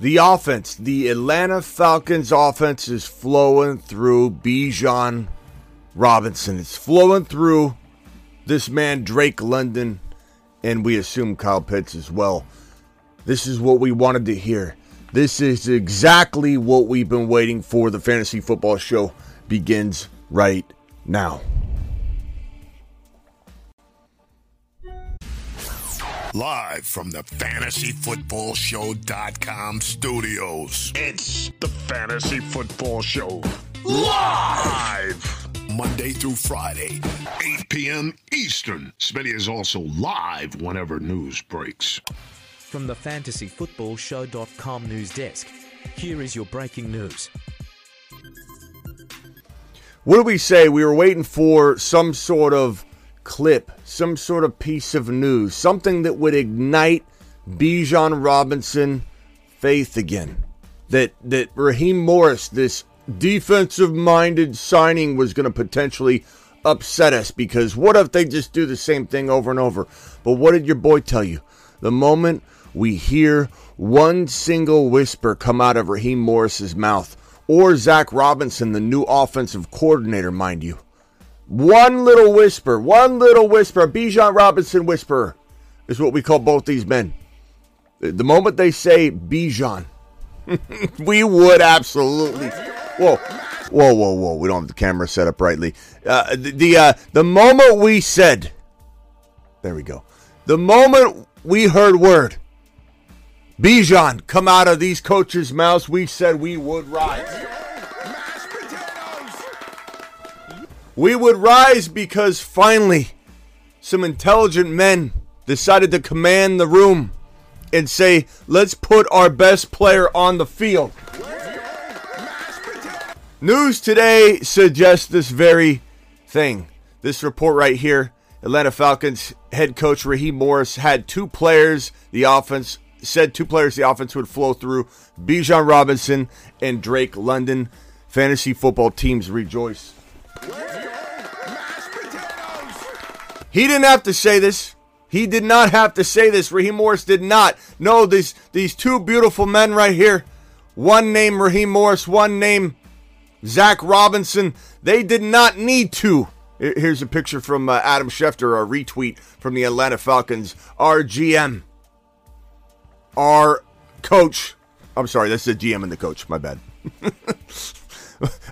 The offense, the Atlanta Falcons offense is flowing through Bijan Robinson. It's flowing through this man, Drake London, and we assume Kyle Pitts as well. This is what we wanted to hear. This is exactly what we've been waiting for. The Fantasy Football Show begins right now. Live from the fantasyfootballshow.com studios. It's the Fantasy Football Show. Live! Monday through Friday, 8 p.m. Eastern. Smitty is also live whenever news breaks. From the fantasyfootballshow.com news desk, here is your breaking news. What do we say? We were waiting for some sort of clip, some sort of piece of news, something that would ignite Bijan Robinson faith again. That that Raheem Morris, this defensive minded signing, was going to potentially upset us because what if they just do the same thing over and over? But what did your boy tell you? The moment we hear one single whisper come out of Raheem Morris's mouth, or Zach Robinson, the new offensive coordinator, mind you, one little whisper, one little whisper, Bijan Robinson whisper is what we call both these men. The moment they say Bijan, we would absolutely. Whoa, whoa, whoa, whoa! We don't have the camera set up rightly. Uh, the the, uh, the moment we said, there we go. The moment we heard word, Bijan come out of these coaches' mouths, we said we would rise. We would rise because finally some intelligent men decided to command the room and say, let's put our best player on the field. News today suggests this very thing. This report right here Atlanta Falcons head coach Raheem Morris had two players the offense said two players the offense would flow through Bijan Robinson and Drake London. Fantasy football teams rejoice. He didn't have to say this. He did not have to say this. Raheem Morris did not. No, these these two beautiful men right here. One named Raheem Morris, one named Zach Robinson. They did not need to. Here's a picture from uh, Adam Schefter, a retweet from the Atlanta Falcons. Our GM, our coach. I'm sorry, that's the GM and the coach. My bad.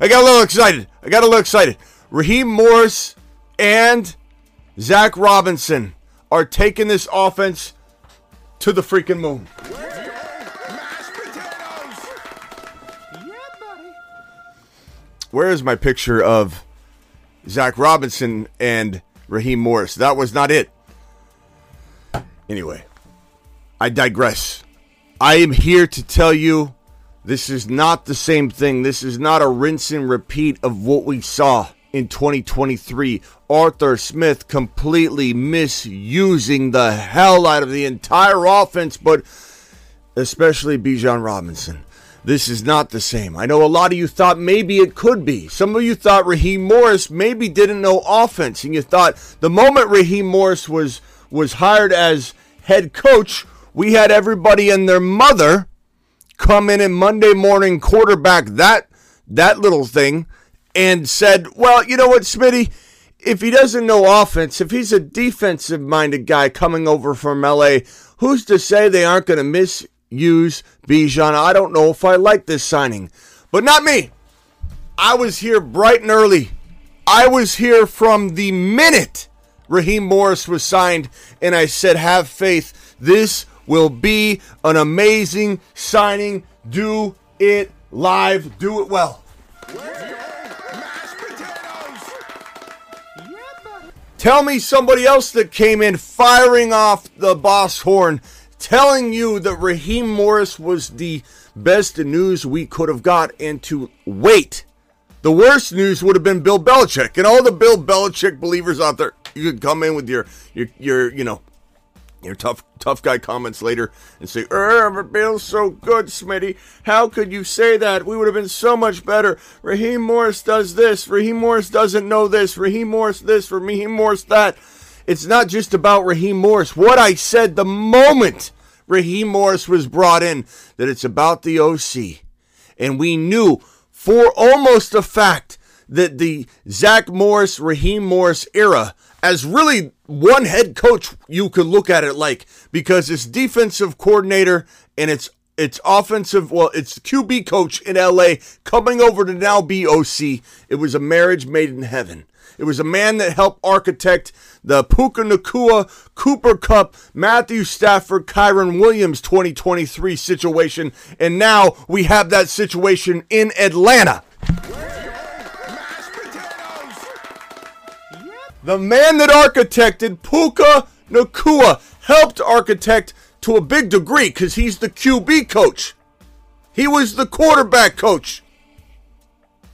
I got a little excited. I got a little excited. Raheem Morris and Zach Robinson are taking this offense to the freaking moon. Where is my picture of Zach Robinson and Raheem Morris? That was not it. Anyway, I digress. I am here to tell you this is not the same thing. This is not a rinse and repeat of what we saw in 2023. Arthur Smith completely misusing the hell out of the entire offense, but especially Bijan Robinson. This is not the same. I know a lot of you thought maybe it could be. Some of you thought Raheem Morris maybe didn't know offense, and you thought the moment Raheem Morris was was hired as head coach, we had everybody and their mother come in and Monday morning quarterback that that little thing and said, "Well, you know what, Smitty." If he doesn't know offense, if he's a defensive minded guy coming over from LA, who's to say they aren't going to misuse Bijan? I don't know if I like this signing, but not me. I was here bright and early. I was here from the minute Raheem Morris was signed, and I said, Have faith. This will be an amazing signing. Do it live, do it well. Tell me somebody else that came in firing off the boss horn, telling you that Raheem Morris was the best news we could have got, and to wait. The worst news would have been Bill Belichick and all the Bill Belichick believers out there. You could come in with your your your you know your tough tough guy comments later and say, "Er, Bill's so good, Smitty. How could you say that? We would have been so much better. Raheem Morris does this. Raheem Morris doesn't know this. Raheem Morris this. Raheem Morris that." It's not just about Raheem Morris. What I said the moment Raheem Morris was brought in that it's about the OC. And we knew for almost a fact that the Zach Morris, Raheem Morris era, as really one head coach, you could look at it like, because it's defensive coordinator and it's it's offensive, well, it's QB coach in LA coming over to now be OC. It was a marriage made in heaven. It was a man that helped architect the Puka Nacua, Cooper Kupp, Matthew Stafford, Kyren Williams 2023 situation. And now we have that situation in Atlanta. The man that architected Puka Nacua helped architect to a big degree because he's the QB coach. He was the quarterback coach.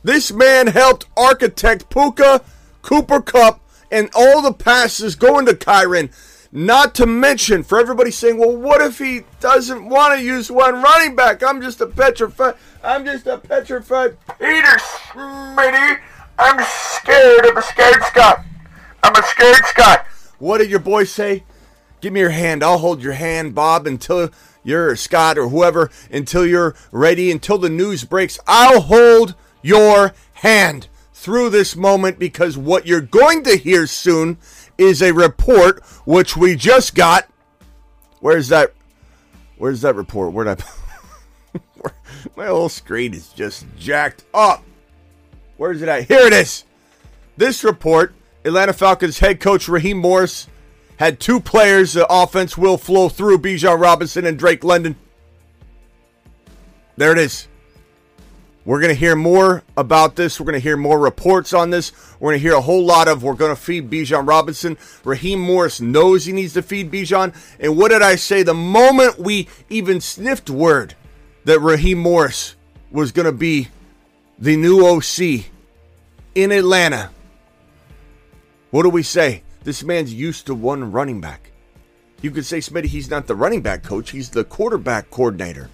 This man helped architect Puka, Cooper Kupp, and all the passes going to Kyren. Not to mention, for everybody saying, well, what if he doesn't want to use one running back? I'm just a petrified, I'm just a petrified Peter Smitty. I'm scared. I'm a scared Scott. I'm a scared Scott. What did your boy say? Give me your hand. I'll hold your hand, Bob, until you're Scott or whoever, until you're ready, until the news breaks. I'll hold your hand through this moment because what you're going to hear soon is a report which we just got. Where's that? Where's that report? Where'd I? My whole screen is just jacked up. Where's it at? Here it is. This report Atlanta Falcons head coach Raheem Morris had two players. The offense will flow through Bijan Robinson and Drake London. There it is. We're going to hear more about this. We're going to hear more reports on this. We're going to hear a whole lot of we're going to feed Bijan Robinson. Raheem Morris knows he needs to feed Bijan. And what did I say? The moment we even sniffed word that Raheem Morris was going to be the new OC in Atlanta, what do we say? This man's used to one running back. You could say, Smitty, he's not the running back coach, he's the quarterback coordinator,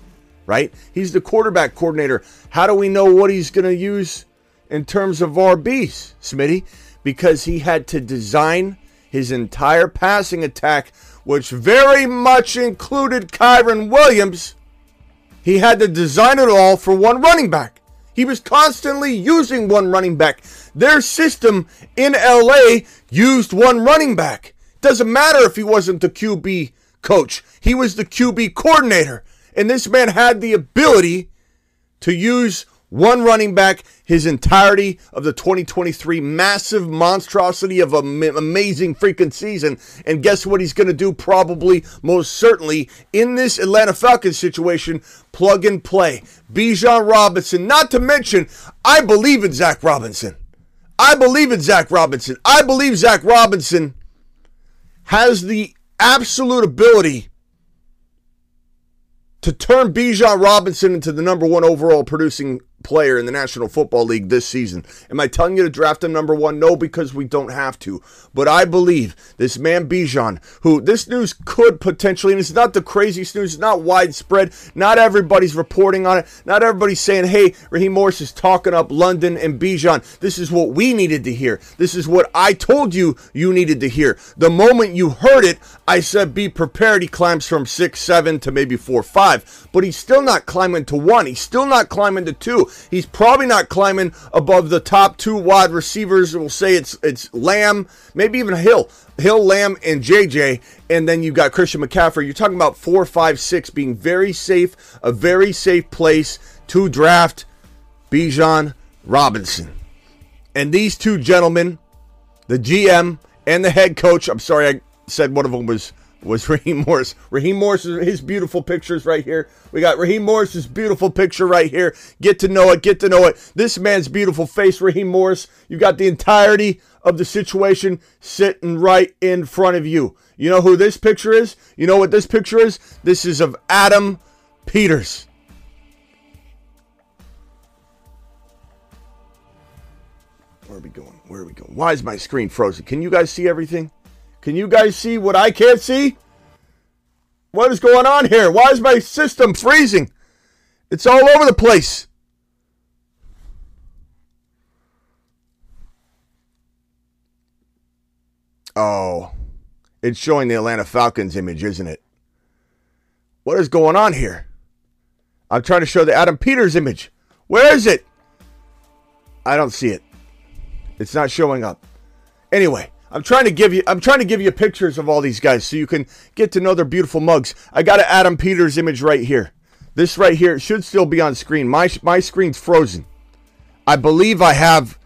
right? He's the quarterback coordinator. How do we know what he's going to use in terms of RBs, Smitty? Because he had to design his entire passing attack, which very much included Kyren Williams. He had to design it all for one running back. He was constantly using one running back. Their system in LA used one running back. Doesn't matter if he wasn't the QB coach, he was the QB coordinator. And this man had the ability to use one running back his entirety of the 2023 massive monstrosity of an amazing freaking season. And guess what he's going to do? Probably, most certainly, in this Atlanta Falcons situation, plug and play. Bijan Robinson, not to mention, I believe in Zach Robinson. I believe in Zach Robinson. I believe Zach Robinson has the absolute ability to turn Bijan Robinson into the number one overall producing player in the National Football League this season. Am I telling you to draft him number one? No, because we don't have to. But I believe this man Bijan, who this news could potentially, and it's not the craziest news, it's not widespread. Not everybody's reporting on it. Not everybody's saying, hey, Raheem Morris is talking up London and Bijan. This is what we needed to hear. This is what I told you you needed to hear. The moment you heard it, I said, be prepared. He climbs from six, seven to maybe four, five. But he's still not climbing to one. He's still not climbing to two. He's probably not climbing above the top two wide receivers. We'll say it's it's Lamb, maybe even Hill, Hill, Lamb, and JJ, and then you've got Christian McCaffrey. You're talking about four, five, six being very safe, a very safe place to draft Bijan Robinson. And these two gentlemen, the GM and the head coach, I'm sorry I said one of them was was Raheem Morris. Raheem Morris, his beautiful pictures right here. We got Raheem Morris's beautiful picture right here. Get to know it, get to know it. This man's beautiful face, Raheem Morris. You got the entirety of the situation sitting right in front of you. You know who this picture is? You know what this picture is? This is of Adam Peters. Where are we going? Where are we going? Why is my screen frozen? Can you guys see everything? Can you guys see what I can't see? What is going on here? Why is my system freezing? It's all over the place. Oh, it's showing the Atlanta Falcons image, isn't it? What is going on here? I'm trying to show the Adam Peters image. Where is it? I don't see it. It's not showing up. Anyway, I'm trying to give you I'm trying to give you pictures of all these guys so you can get to know their beautiful mugs. I got an Adam Peters image right here. This right here should still be on screen. My my screen's frozen. I believe I have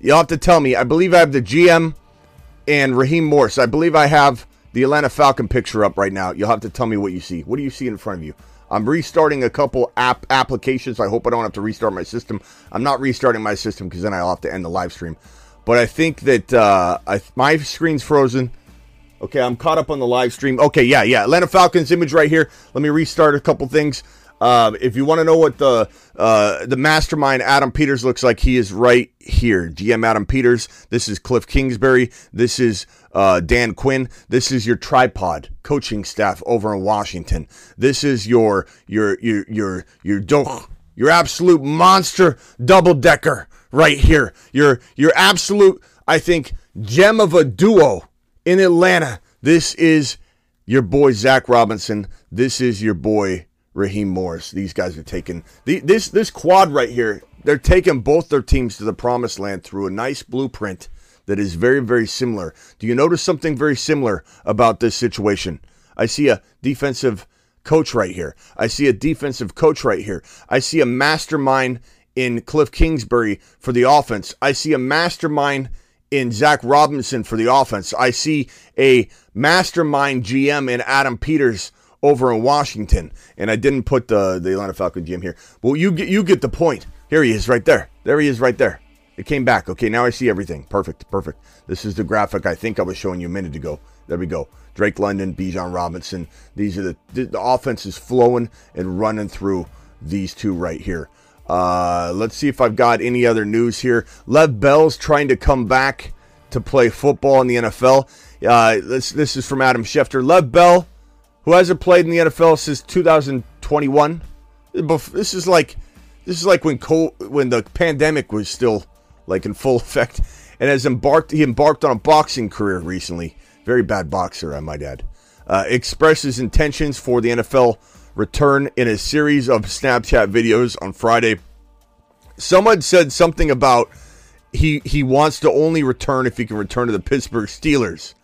you'll have to tell me. I believe I have the GM and Raheem Morris. I believe I have the Atlanta Falcon picture up right now. You'll have to tell me what you see. What do you see in front of you? I'm restarting a couple app applications. I hope I don't have to restart my system. I'm not restarting my system because then I'll have to end the live stream. But I think that uh, I, my screen's frozen. Okay, I'm caught up on the live stream. Okay, yeah, yeah. Atlanta Falcons image right here. Let me restart a couple things. Uh, if you want to know what the uh, the mastermind Adam Peters looks like, he is right here. GM Adam Peters. This is Cliff Kingsbury. This is uh, Dan Quinn. This is your tripod coaching staff over in Washington. This is your your your your your doch, your absolute monster double decker right here. Your your absolute, I think, gem of a duo in Atlanta. This is your boy Zach Robinson. This is your boy Raheem Morris. These guys are taking the, this this quad right here. They're taking both their teams to the promised land through a nice blueprint that is very very similar. Do you notice something very similar about this situation? I see a defensive coach right here. I see a defensive coach right here. I see a mastermind in Cliff Kingsbury for the offense. I see a mastermind in Zach Robinson for the offense. I see a mastermind GM in Adam Peters over in Washington, and I didn't put the the Atlanta Falcon GM here. Well, you get you get the point. Here he is, right there. There he is, right there. It came back. Okay, now I see everything. Perfect, perfect. This is the graphic I think I was showing you a minute ago. There we go. Drake London, Bijan Robinson. These are the the, offense is flowing and running through these two right here. Uh, let's see if I've got any other news here. Le'Veon Bell's trying to come back to play football in the NFL. Uh, this this is from Adam Schefter. Le'Veon Bell who hasn't played in the NFL since 2021. This is like this is like when Cole, when the pandemic was still like in full effect, and has embarked he embarked on a boxing career recently. Very bad boxer, I might add. Uh, expresses intentions for the NFL return in a series of Snapchat videos on Friday. Someone said something about he he wants to only return if he can return to the Pittsburgh Steelers.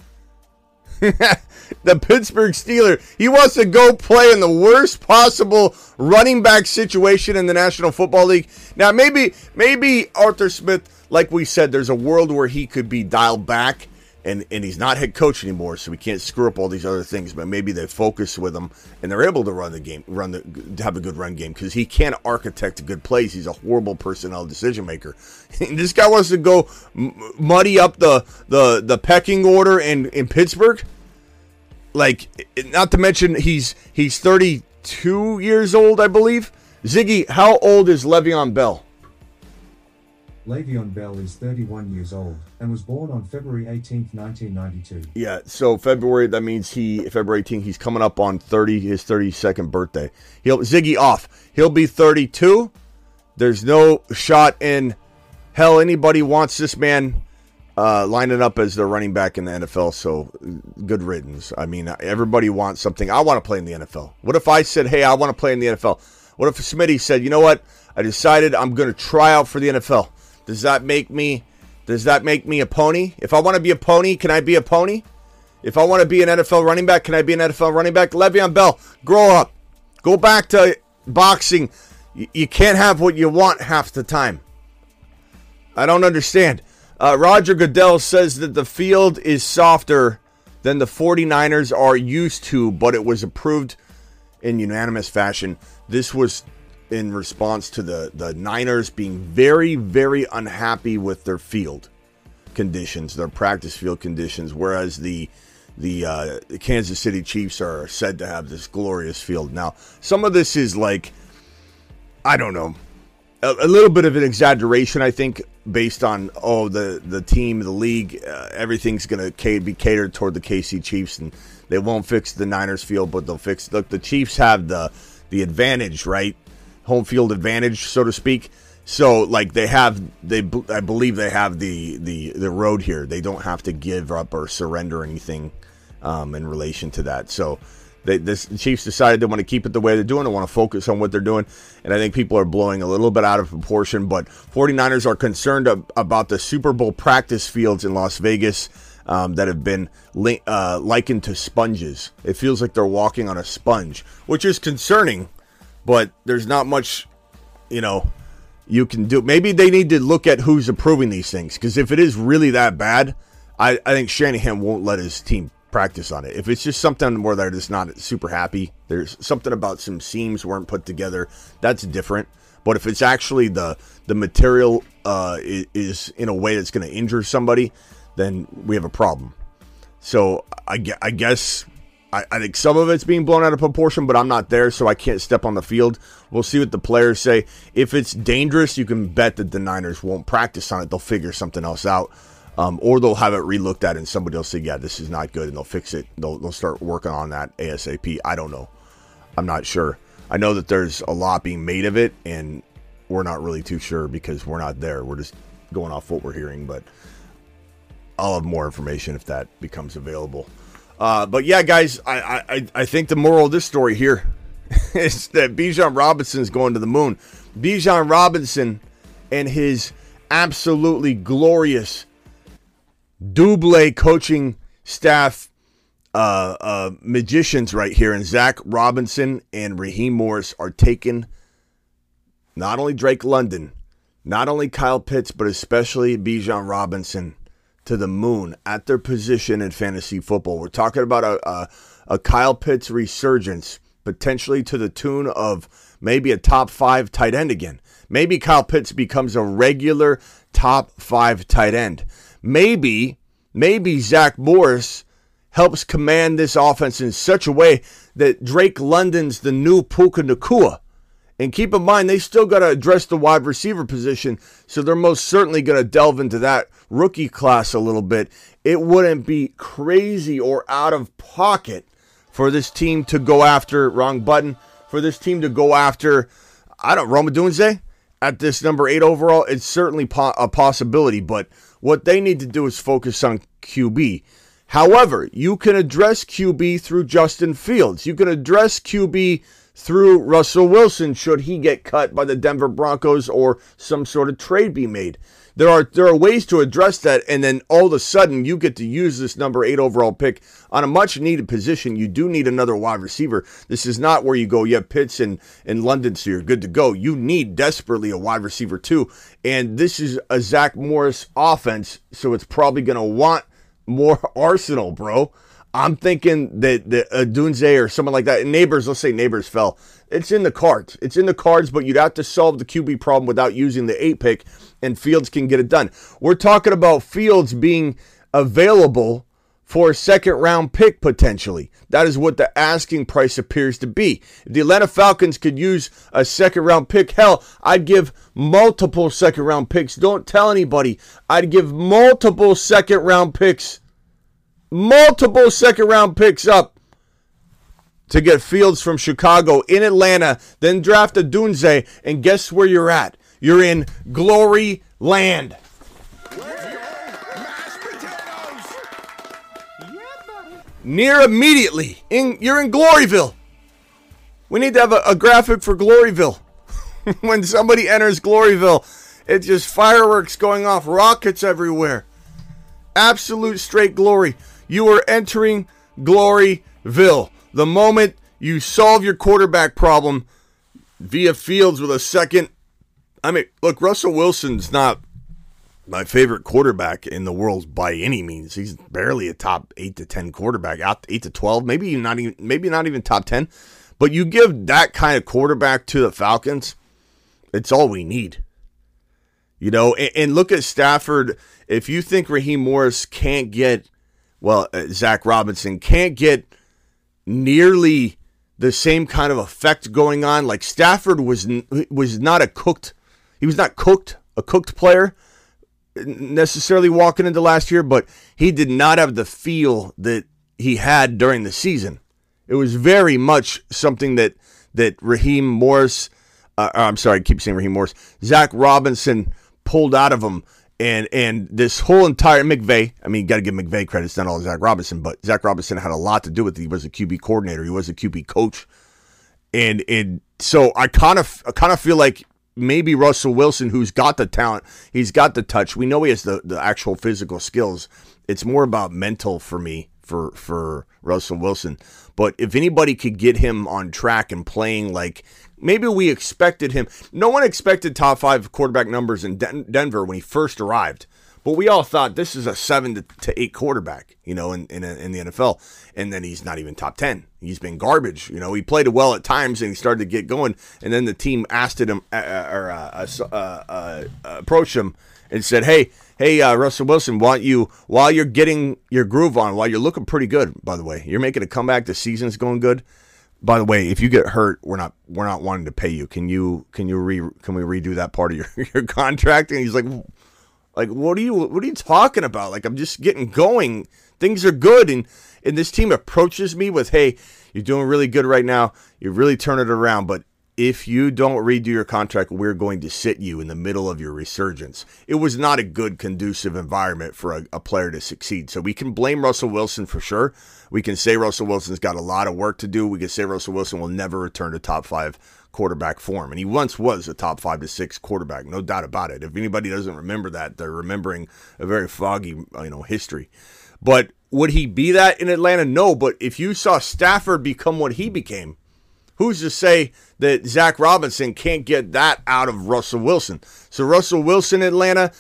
the Pittsburgh Steeler. He wants to go play in the worst possible running back situation in the National Football League. Now, maybe, maybe Arthur Smith, like we said, there's a world where he could be dialed back. And, and he's not head coach anymore, so we can't screw up all these other things. But maybe they focus with him, and they're able to run the game, run the have a good run game because he can't architect good plays. He's a horrible personnel decision maker. this guy wants to go muddy up the the the pecking order in in Pittsburgh like not to mention he's he's 32 years old, I believe. Ziggy, how old is Le'Veon Bell? Le'Veon Bell is 31 years old and was born on February 18, 1992. Yeah, so February that means he February 18th, he's coming up on 30 his 32nd birthday. He'll Ziggy off. He'll be 32. There's no shot in hell anybody wants this man uh, lining up as the running back in the NFL. So good riddance. I mean, everybody wants something. I want to play in the NFL. What if I said, "Hey, I want to play in the NFL"? What if Smitty said, "You know what? I decided I'm going to try out for the NFL." Does that make me? Does that make me a pony? If I want to be a pony, can I be a pony? If I want to be an NFL running back, can I be an NFL running back? Le'Veon Bell, grow up. Go back to boxing. You can't have what you want half the time. I don't understand. Uh, Roger Goodell says that the field is softer than the 49ers are used to, but it was approved in unanimous fashion. This was in response to the, the Niners being very, very unhappy with their field conditions, their practice field conditions, whereas the the, uh, Kansas City Chiefs are said to have this glorious field. Now, some of this is like, I don't know, a, a little bit of an exaggeration, I think, based on oh the the team, the league, uh, everything's going to be catered toward the KC Chiefs, and they won't fix the Niners field, but they'll fix. Look, the Chiefs have the the advantage, right? Home field advantage, so to speak. So, like they have, they I believe they have the the the road here. They don't have to give up or surrender anything um, in relation to that. So, They, this, the Chiefs decided they want to keep it the way they're doing. They want to focus on what they're doing. And I think people are blowing a little bit out of proportion. But 49ers are concerned ab- about the Super Bowl practice fields in Las Vegas um, that have been li- uh, likened to sponges. It feels like they're walking on a sponge, which is concerning. But there's not much, you know, you can do. Maybe they need to look at who's approving these things. Because if it is really that bad, I, I think Shanahan won't let his team practice on it. If it's just something where they're just not super happy, there's something about some seams weren't put together, that's different. But if it's actually the the material uh, is, in a way that's going to injure somebody, then we have a problem. So I, I guess I, I think some of it's being blown out of proportion, but I'm not there, so I can't step on the field. We'll see what the players say. If it's dangerous, you can bet that the Niners won't practice on it. They'll figure something else out. Um, or they'll have it relooked at and somebody will say, yeah, this is not good, and they'll fix it. They'll, they'll start working on that ASAP. I don't know. I'm not sure. I know that there's a lot being made of it, and we're not really too sure because we're not there. We're just going off what we're hearing, but I'll have more information if that becomes available. Uh, but yeah, guys, I, I, I think the moral of this story here is that Bijan Robinson is going to the moon. Bijan Robinson and his absolutely glorious double coaching staff uh, uh, magicians right here, and Zach Robinson and Raheem Morris are taking not only Drake London, not only Kyle Pitts, but especially Bijan Robinson to the moon at their position in fantasy football. We're talking about a, a, a Kyle Pitts resurgence, potentially to the tune of maybe a top five tight end again. Maybe Kyle Pitts becomes a regular top five tight end. Maybe, maybe Zach Morris helps command this offense in such a way that Drake London's the new Puka Nacua. And keep in mind, they still got to address the wide receiver position, so they're most certainly going to delve into that rookie class a little bit. It wouldn't be crazy or out of pocket for this team to go after, wrong button, for this team to go after, I don't, Rome Odunze at this number eight overall. It's certainly po- a possibility, but what they need to do is focus on QB. However, you can address QB through Justin Fields. You can address QB through Russell Wilson should he get cut by the Denver Broncos or some sort of trade be made. There are there are ways to address that, and then all of a sudden you get to use this number eight overall pick on a much needed position. You do need another wide receiver. This is not where you go, you have Pitts and, and London, so you're good to go. You need desperately a wide receiver too. And this is a Zach Morris offense, so it's probably gonna want more arsenal, bro. I'm thinking that the uh, Dunze or someone like that, Nabers, let's say Nabers fell. It's in the cards. It's in the cards, but you'd have to solve the QB problem without using the eight pick, and Fields can get it done. We're talking about Fields being available for a second round pick potentially. That is what the asking price appears to be. If the Atlanta Falcons could use a second round pick, hell, I'd give multiple second round picks. Don't tell anybody. I'd give multiple second round picks multiple second round picks up to get Fields from Chicago in Atlanta, then draft Odunze, and guess where you're at? You're in glory land. Near immediately, in you're in Gloryville. We need to have a, a graphic for Gloryville. when somebody enters Gloryville, it's just fireworks going off, rockets everywhere. Absolute straight glory. You are entering Gloryville. The moment you solve your quarterback problem via Fields with a second. I mean, look, Russell Wilson's not my favorite quarterback in the world by any means. He's barely a top eight to ten quarterback, out eight to twelve, maybe not even maybe not even top ten. But you give that kind of quarterback to the Falcons, it's all we need. You know, and, and look at Stafford. If you think Raheem Morris can't get, well, uh, Zach Robinson can't get nearly the same kind of effect going on. Like Stafford was was not a cooked, he was not cooked a cooked player necessarily walking into last year, but he did not have the feel that he had during the season. It was very much something that that Raheem Morris, uh, I'm sorry, I keep saying Raheem Morris, Zach Robinson pulled out of him. And and this whole entire McVay, I mean, you got to give McVay credit. It's not all Zach Robinson, but Zach Robinson had a lot to do with it. He was a QB coordinator. He was a QB coach, and and so I kind of I kind of feel like maybe Russell Wilson, who's got the talent, he's got the touch. We know he has the the actual physical skills. It's more about mental for me for for Russell Wilson. But if anybody could get him on track and playing like maybe we expected him. No one expected top five quarterback numbers in Den- Denver when he first arrived. But we all thought this is a seven to, eight quarterback, you know, in, in in the NFL, and then he's not even top ten. He's been garbage, you know. He played well at times, and he started to get going, and then the team asked him uh, uh, or uh, uh, uh, approached him and said, "Hey, hey, uh, Russell Wilson, want you while you're getting your groove on, while you're looking pretty good, by the way, you're making a comeback. The season's going good. By the way, if you get hurt, we're not we're not wanting to pay you. Can you can you re can we redo that part of your your contract?" And he's like, "Like, what are you what are you talking about? Like, I'm just getting going. Things are good." And and this team approaches me with, "Hey." You're doing really good right now. You really turn it around, but if you don't redo your contract, we're going to sit you in the middle of your resurgence. It was not a good, conducive environment for a, a, player to succeed. So we can blame Russell Wilson for sure. We can say Russell Wilson's got a lot of work to do. We can say Russell Wilson will never return to top five quarterback form. And he once was a top five to six quarterback, no doubt about it. If anybody doesn't remember that, they're remembering a very foggy, you know, history. But would he be that in Atlanta? No. But if you saw Stafford become what he became, who's to say that Zach Robinson can't get that out of Russell Wilson? So Russell Wilson Atlanta,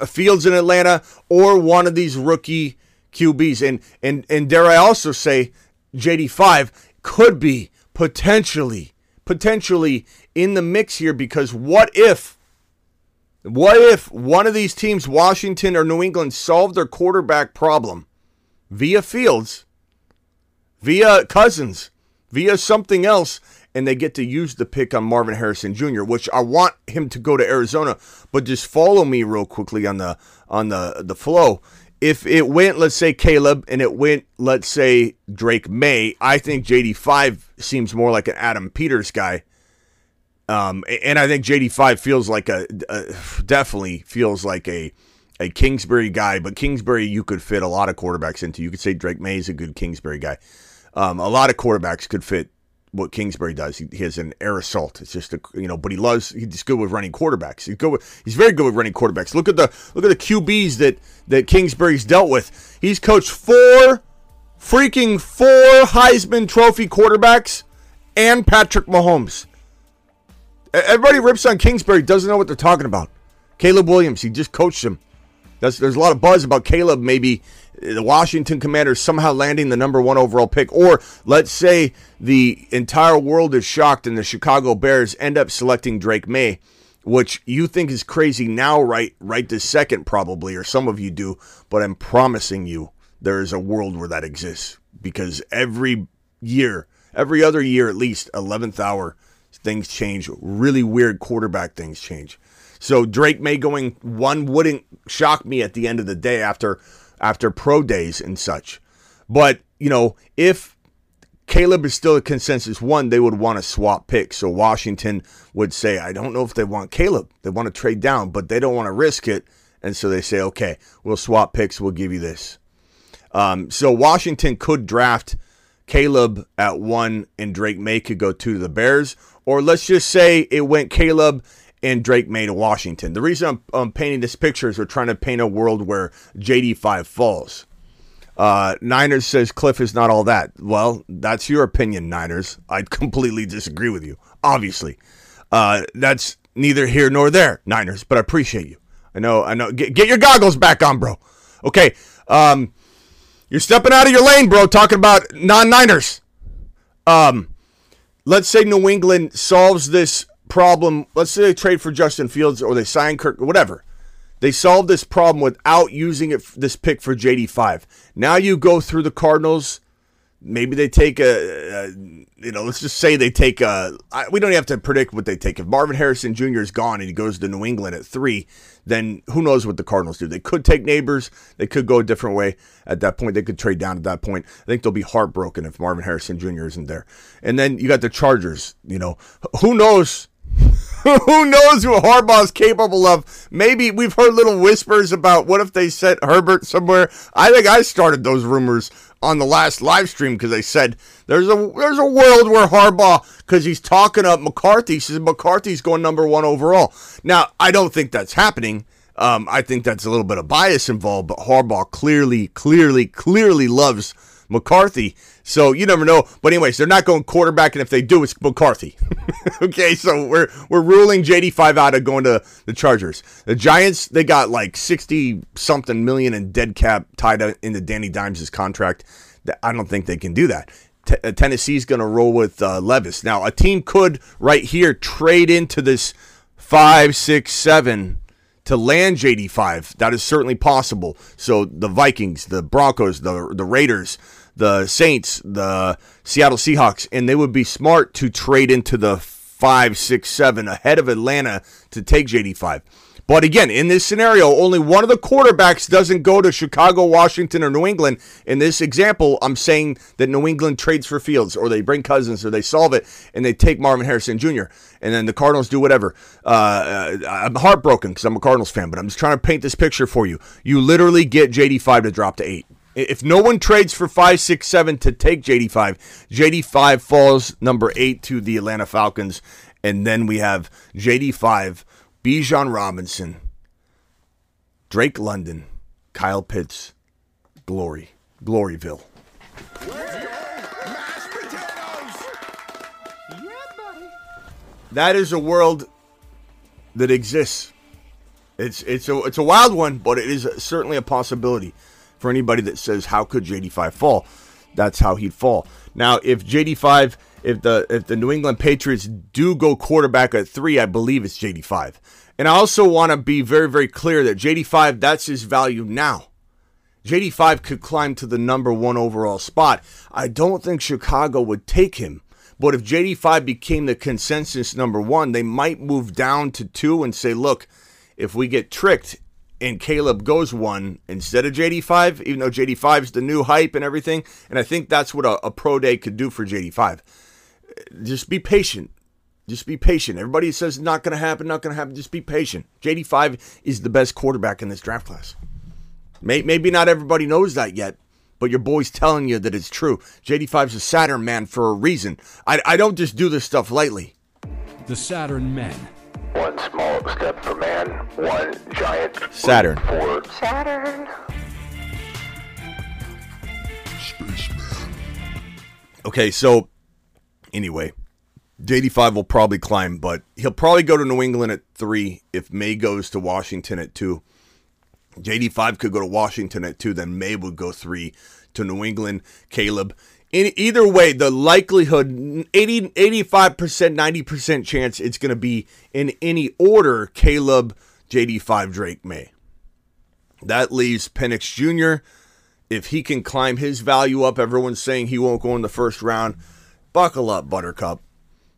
uh, Fields in Atlanta, or one of these rookie QBs. And and and dare I also say, JD five could be potentially potentially in the mix here because what if what if one of these teams, Washington or New England, solved their quarterback problem via Fields, via Cousins, via something else, and they get to use the pick on Marvin Harrison Jr., which I want him to go to Arizona. But just follow me real quickly on the on the the flow. If it went, let's say Caleb, and it went, let's say Drake Maye, I think JD five seems more like an Adam Peters guy. Um, and I think JD five feels like a, a definitely feels like a a Kingsbury guy, but Kingsbury you could fit a lot of quarterbacks into. You could say Drake Maye is a good Kingsbury guy. Um, a lot of quarterbacks could fit what Kingsbury does. He, he, has an air assault. It's just a you know, but he loves he's good with running quarterbacks. He's good with, he's very good with running quarterbacks. Look at the look at the QBs that that Kingsbury's dealt with. He's coached four freaking four Heisman Trophy quarterbacks and Patrick Mahomes. Everybody rips on Kingsbury, doesn't know what they're talking about. Caleb Williams, he just coached him. That's, there's a lot of buzz about Caleb maybe the Washington Commanders somehow landing the number one overall pick, or let's say the entire world is shocked and the Chicago Bears end up selecting Drake Maye, which you think is crazy now, right? Right this second, probably, or some of you do, but I'm promising you there is a world where that exists because every year, every other year at least, 11th hour, things change. Really weird quarterback things change. So Drake Maye going one wouldn't shock me at the end of the day after after pro days and such. But, you know, if Caleb is still a consensus one, they would want to swap picks. So Washington would say, I don't know if they want Caleb. They want to trade down, but they don't want to risk it. And so they say, okay, we'll swap picks. We'll give you this. Um, so Washington could draft Caleb at one and Drake Maye could go two to the Bears. Or let's just say it went Caleb and Drake Maye to Washington. The reason I'm, I'm, painting this picture is we're trying to paint a world where JD5 falls. Uh, Niners says Cliff is not all that. Well, that's your opinion, Niners. I completely disagree with you, obviously. Uh, that's neither here nor there, Niners, but I appreciate you. I know, I know. Get, get your goggles back on, bro. Okay. Um, you're stepping out of your lane, bro, talking about non Niners. Um, let's say New England solves this problem. Let's say they trade for Justin Fields or they sign Kirk, whatever. They solve this problem without using it this pick for JD5. Now you go through the Cardinals. Maybe they take a, a you know, let's just say they take a. I, we don't have to predict what they take. If Marvin Harrison Jr. is gone and he goes to New England at three, then who knows what the Cardinals do? They could take Nabers. They could go a different way at that point. They could trade down at that point. I think they'll be heartbroken if Marvin Harrison Jr. isn't there. And then you got the Chargers. You know, who knows Who knows what Harbaugh's capable of? Maybe we've heard little whispers about what if they sent Herbert somewhere. I think I started those rumors on the last live stream because they said there's a there's a world where Harbaugh because he's talking up McCarthy says McCarthy's going number one overall. Now I don't think that's happening. Um, I think that's a little bit of bias involved, but Harbaugh clearly, clearly, clearly loves McCarthy. So you never know. But anyways, they're not going quarterback, and if they do, it's McCarthy. okay, so we're we're ruling JD five out of going to the Chargers. The Giants they got like sixty something million in dead cap tied into Danny Dimes' contract. I don't think they can do that. T- uh, Tennessee's going to roll with uh, Levis. Now, a team could right here trade into this five, six, seven to land JD5. That is certainly possible. So the Vikings, the Broncos, the the Raiders, the Saints, the Seattle Seahawks, and they would be smart to trade into the five, six, seven ahead of Atlanta to take JD5. But again, in this scenario, only one of the quarterbacks doesn't go to Chicago, Washington, or New England. In this example, I'm saying that New England trades for Fields, or they bring Cousins, or they solve it, and they take Marvin Harrison Jr., and then the Cardinals do whatever. Uh, uh I'm heartbroken because I'm a Cardinals fan, but I'm just trying to paint this picture for you. You literally get JD5 to drop to eight. If no one trades for five, six, seven to take JD5, JD5 falls number eight to the Atlanta Falcons, and then we have JD5 Bijan Robinson, Drake London, Kyle Pitts, Glory, Gloryville. That is a world that exists. It's it's a it's a wild one, but it is certainly a possibility for anybody that says how could JD5 fall. That's how he'd fall. Now, if JD5 if the if the New England Patriots do go quarterback at three, I believe it's JD five. And I also want to be very very clear that JD five that's his value now. JD five could climb to the number one overall spot. I don't think Chicago would take him. But if JD five became the consensus number one, they might move down to two and say, look, if we get tricked and Caleb goes one instead of JD5, even though JD5 is the new hype and everything. And I think that's what a, a pro day could do for JD5 just be patient. Just be patient. Everybody says not going to happen, not going to happen. Just be patient. JD5 is the best quarterback in this draft class. Maybe not everybody knows that yet, but your boy's telling you that it's true. JD5's a Saturn man for a reason. I, I don't just do this stuff lightly. The Saturn men. One small step for man, one giant Saturn. for Saturn. Spaceman. Okay, so anyway, JD5 will probably climb, but he'll probably go to New England at three if Maye goes to Washington at two. JD5 could go to Washington at two, then Maye would go three to New England. Caleb. In, either way, the likelihood 80, 85%, 90% chance it's going to be in any order Caleb, JD5, Drake, Maye. That leaves Penix Jr. If he can climb his value up, everyone's saying he won't go in the first round. Buckle up, Buttercup.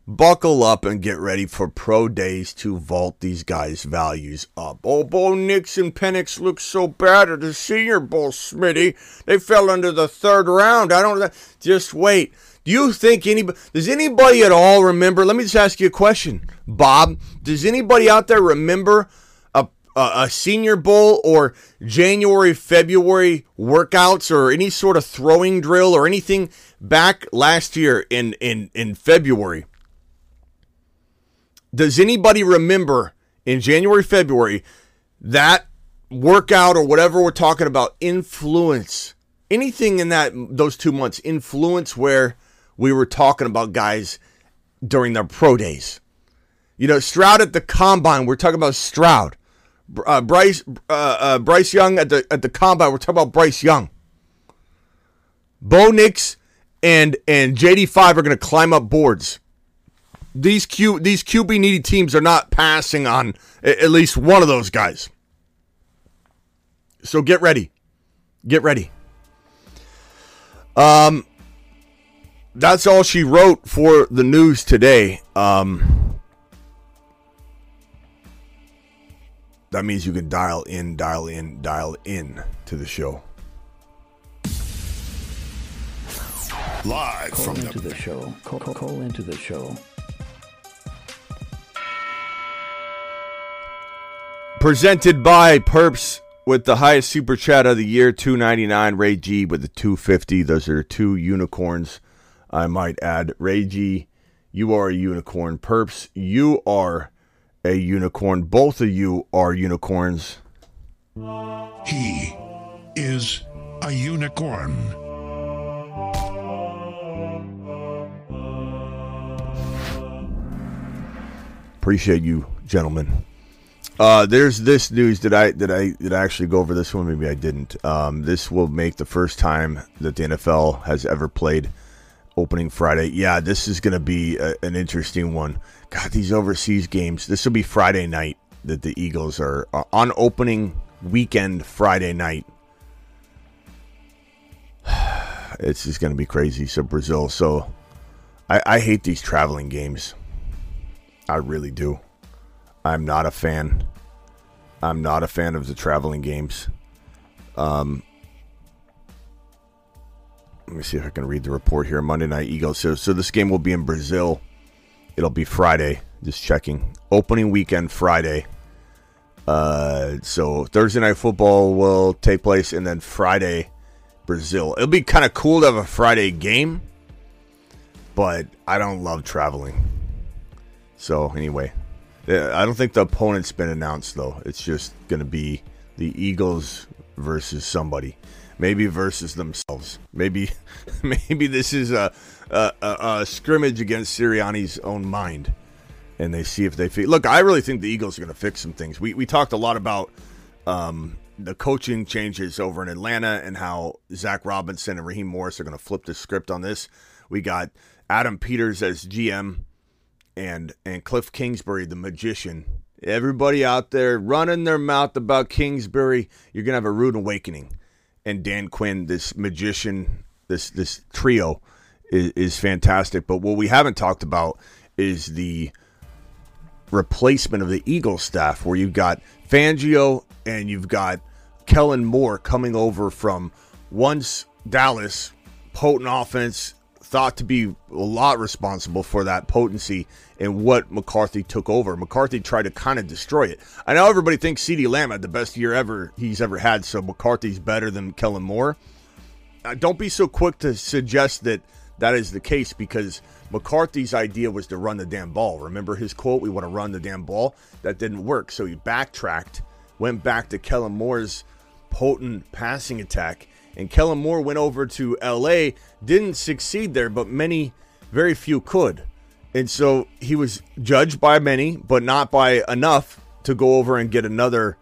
Buckle up and get ready for pro days to vault these guys' values up. Oh, Bo Nix and Penix look so bad at the Senior Bowl, Smitty. They fell into the third round. I don't. Just wait. Do you think anybody does anybody at all remember? Let me just ask you a question, Bob. Does anybody out there remember a, a, a Senior Bowl or January, February workouts or any sort of throwing drill or anything back last year in in in February. Does anybody remember in January, February that workout or whatever we're talking about influence anything in that those two months influence where we were talking about guys during their pro days? You know, Stroud at the combine. We're talking about Stroud. Uh, Bryce uh, uh, Bryce Young at the at the combine. We're talking about Bryce Young. Bo Nix and and JD5 are going to climb up boards. These Q these QB needy teams are not passing on at least one of those guys. So get ready. Get ready. Um that's all she wrote for the news today. Um that means you can dial in, dial in, dial in to the show. Live Call from into the the show. Call, call, call into the show. Presented by Perps with the highest super chat of the year, two ninety nine. Ray G with the two fifty. Those are two unicorns. I might add. Ray G, you are a unicorn. Perps, you are a unicorn. Both of you are unicorns. He is a unicorn. Appreciate you, gentlemen. Uh, there's this news that I that I did I actually go over this one. Maybe I didn't. Um, this will make the first time that the NFL has ever played opening Friday. Yeah, this is going to be a, an interesting one. God, these overseas games. This will be Friday night that the Eagles are uh, on opening weekend Friday night. It's just going to be crazy. So Brazil. So I, I hate these traveling games. I really do. I'm not a fan. I'm not a fan of the traveling games. Um, let me see if I can read the report here. Monday Night Eagles. So, so this game will be in Brazil. It'll be Friday. Just checking. Opening weekend Friday. Uh, so Thursday night football will take place, and then Friday, Brazil. It'll be kind of cool to have a Friday game, but I don't love traveling. So anyway, I don't think the opponent's been announced though. It's just going to be the Eagles versus somebody, maybe versus themselves. Maybe, maybe this is a a scrimmage against Sirianni's own mind, and they see if they feel. Look, I really think the Eagles are going to fix some things. We we talked a lot about um, the coaching changes over in Atlanta and how Zac Robinson and Raheem Morris are going to flip the script on this. We got Adam Peters as GM and and Cliff Kingsbury, the magician. Everybody out there running their mouth about Kingsbury, you're gonna have a rude awakening. And Dan Quinn, this magician, this this trio, is, is fantastic. But what we haven't talked about is the replacement of the Eagles staff, where you've got Fangio and you've got Kellen Moore coming over from once Dallas, potent offense, thought to be a lot responsible for that potency and what McCarthy took over. McCarthy tried to kind of destroy it. I know everybody thinks CeeDee Lamb had the best year ever he's ever had, so McCarthy's better than Kellen Moore. Uh, don't be so quick to suggest that that is the case because McCarthy's idea was to run the damn ball. Remember his quote, we want to run the damn ball? That didn't work. So he backtracked, went back to Kellen Moore's potent passing attack. And Kellen Moore went over to LA, didn't succeed there, but many, very few could. And so he was judged by many, but not by enough to go over and get another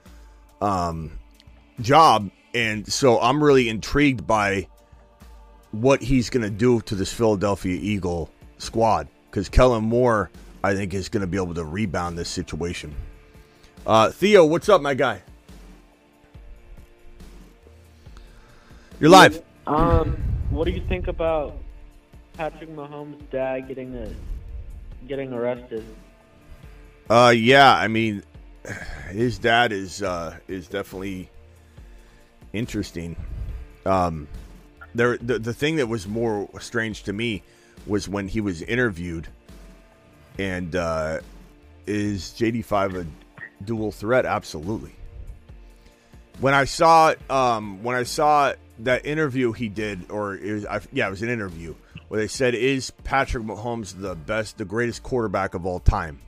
um, job. And so I'm really intrigued by what he's going to do to this Philadelphia Eagle squad because Kellen Moore, I think, is going to be able to rebound this situation. Uh, Theo, what's up, my guy? You're live. Um, what do you think about Patrick Mahomes' dad getting a, getting arrested? Uh, yeah, I mean, his dad is uh, is definitely interesting. Um, there, the the thing that was more strange to me was when he was interviewed, and uh, is JD five a dual threat? Absolutely. When I saw um, when I saw that interview he did, or it was, I, yeah, it was an interview where they said, "Is Patrick Mahomes the best, the greatest quarterback of all time?"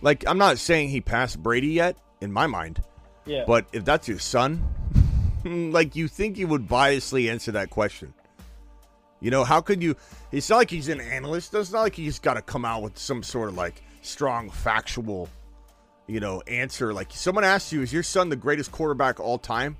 Like, I'm not saying he passed Brady yet, in my mind, Yeah. but if that's your son, like, you think you would biasly answer that question. You know, how could you? It's not like he's an analyst. It's not like he's got to come out with some sort of like strong factual, you know, answer. Like someone asks you, "Is your son the greatest quarterback all time?"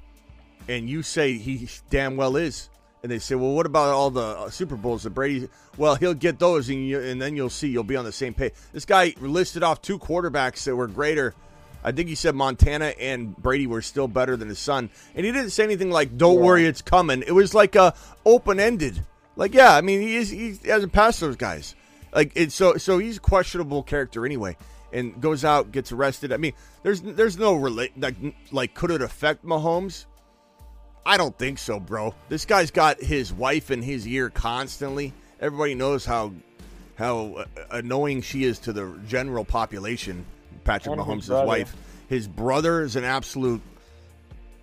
and you say he damn well is, and they say, "Well, what about all the uh, Super Bowls that Brady?" Well, he'll get those, and, you, and then you'll see you'll be on the same page. This guy listed off two quarterbacks that were greater. I think he said Montana and Brady were still better than his son, and he didn't say anything like "Don't worry, it's coming." It was like a open ended. Like, yeah, I mean, he is he hasn't passed those guys. Like, it's so so he's a questionable character anyway, and goes out gets arrested. I mean, there's there's no relate like like could it affect Mahomes? I don't think so, bro. This guy's got his wife in his ear constantly. Everybody knows how how annoying she is to the general population. Patrick Mahomes' wife, His brother is an absolute,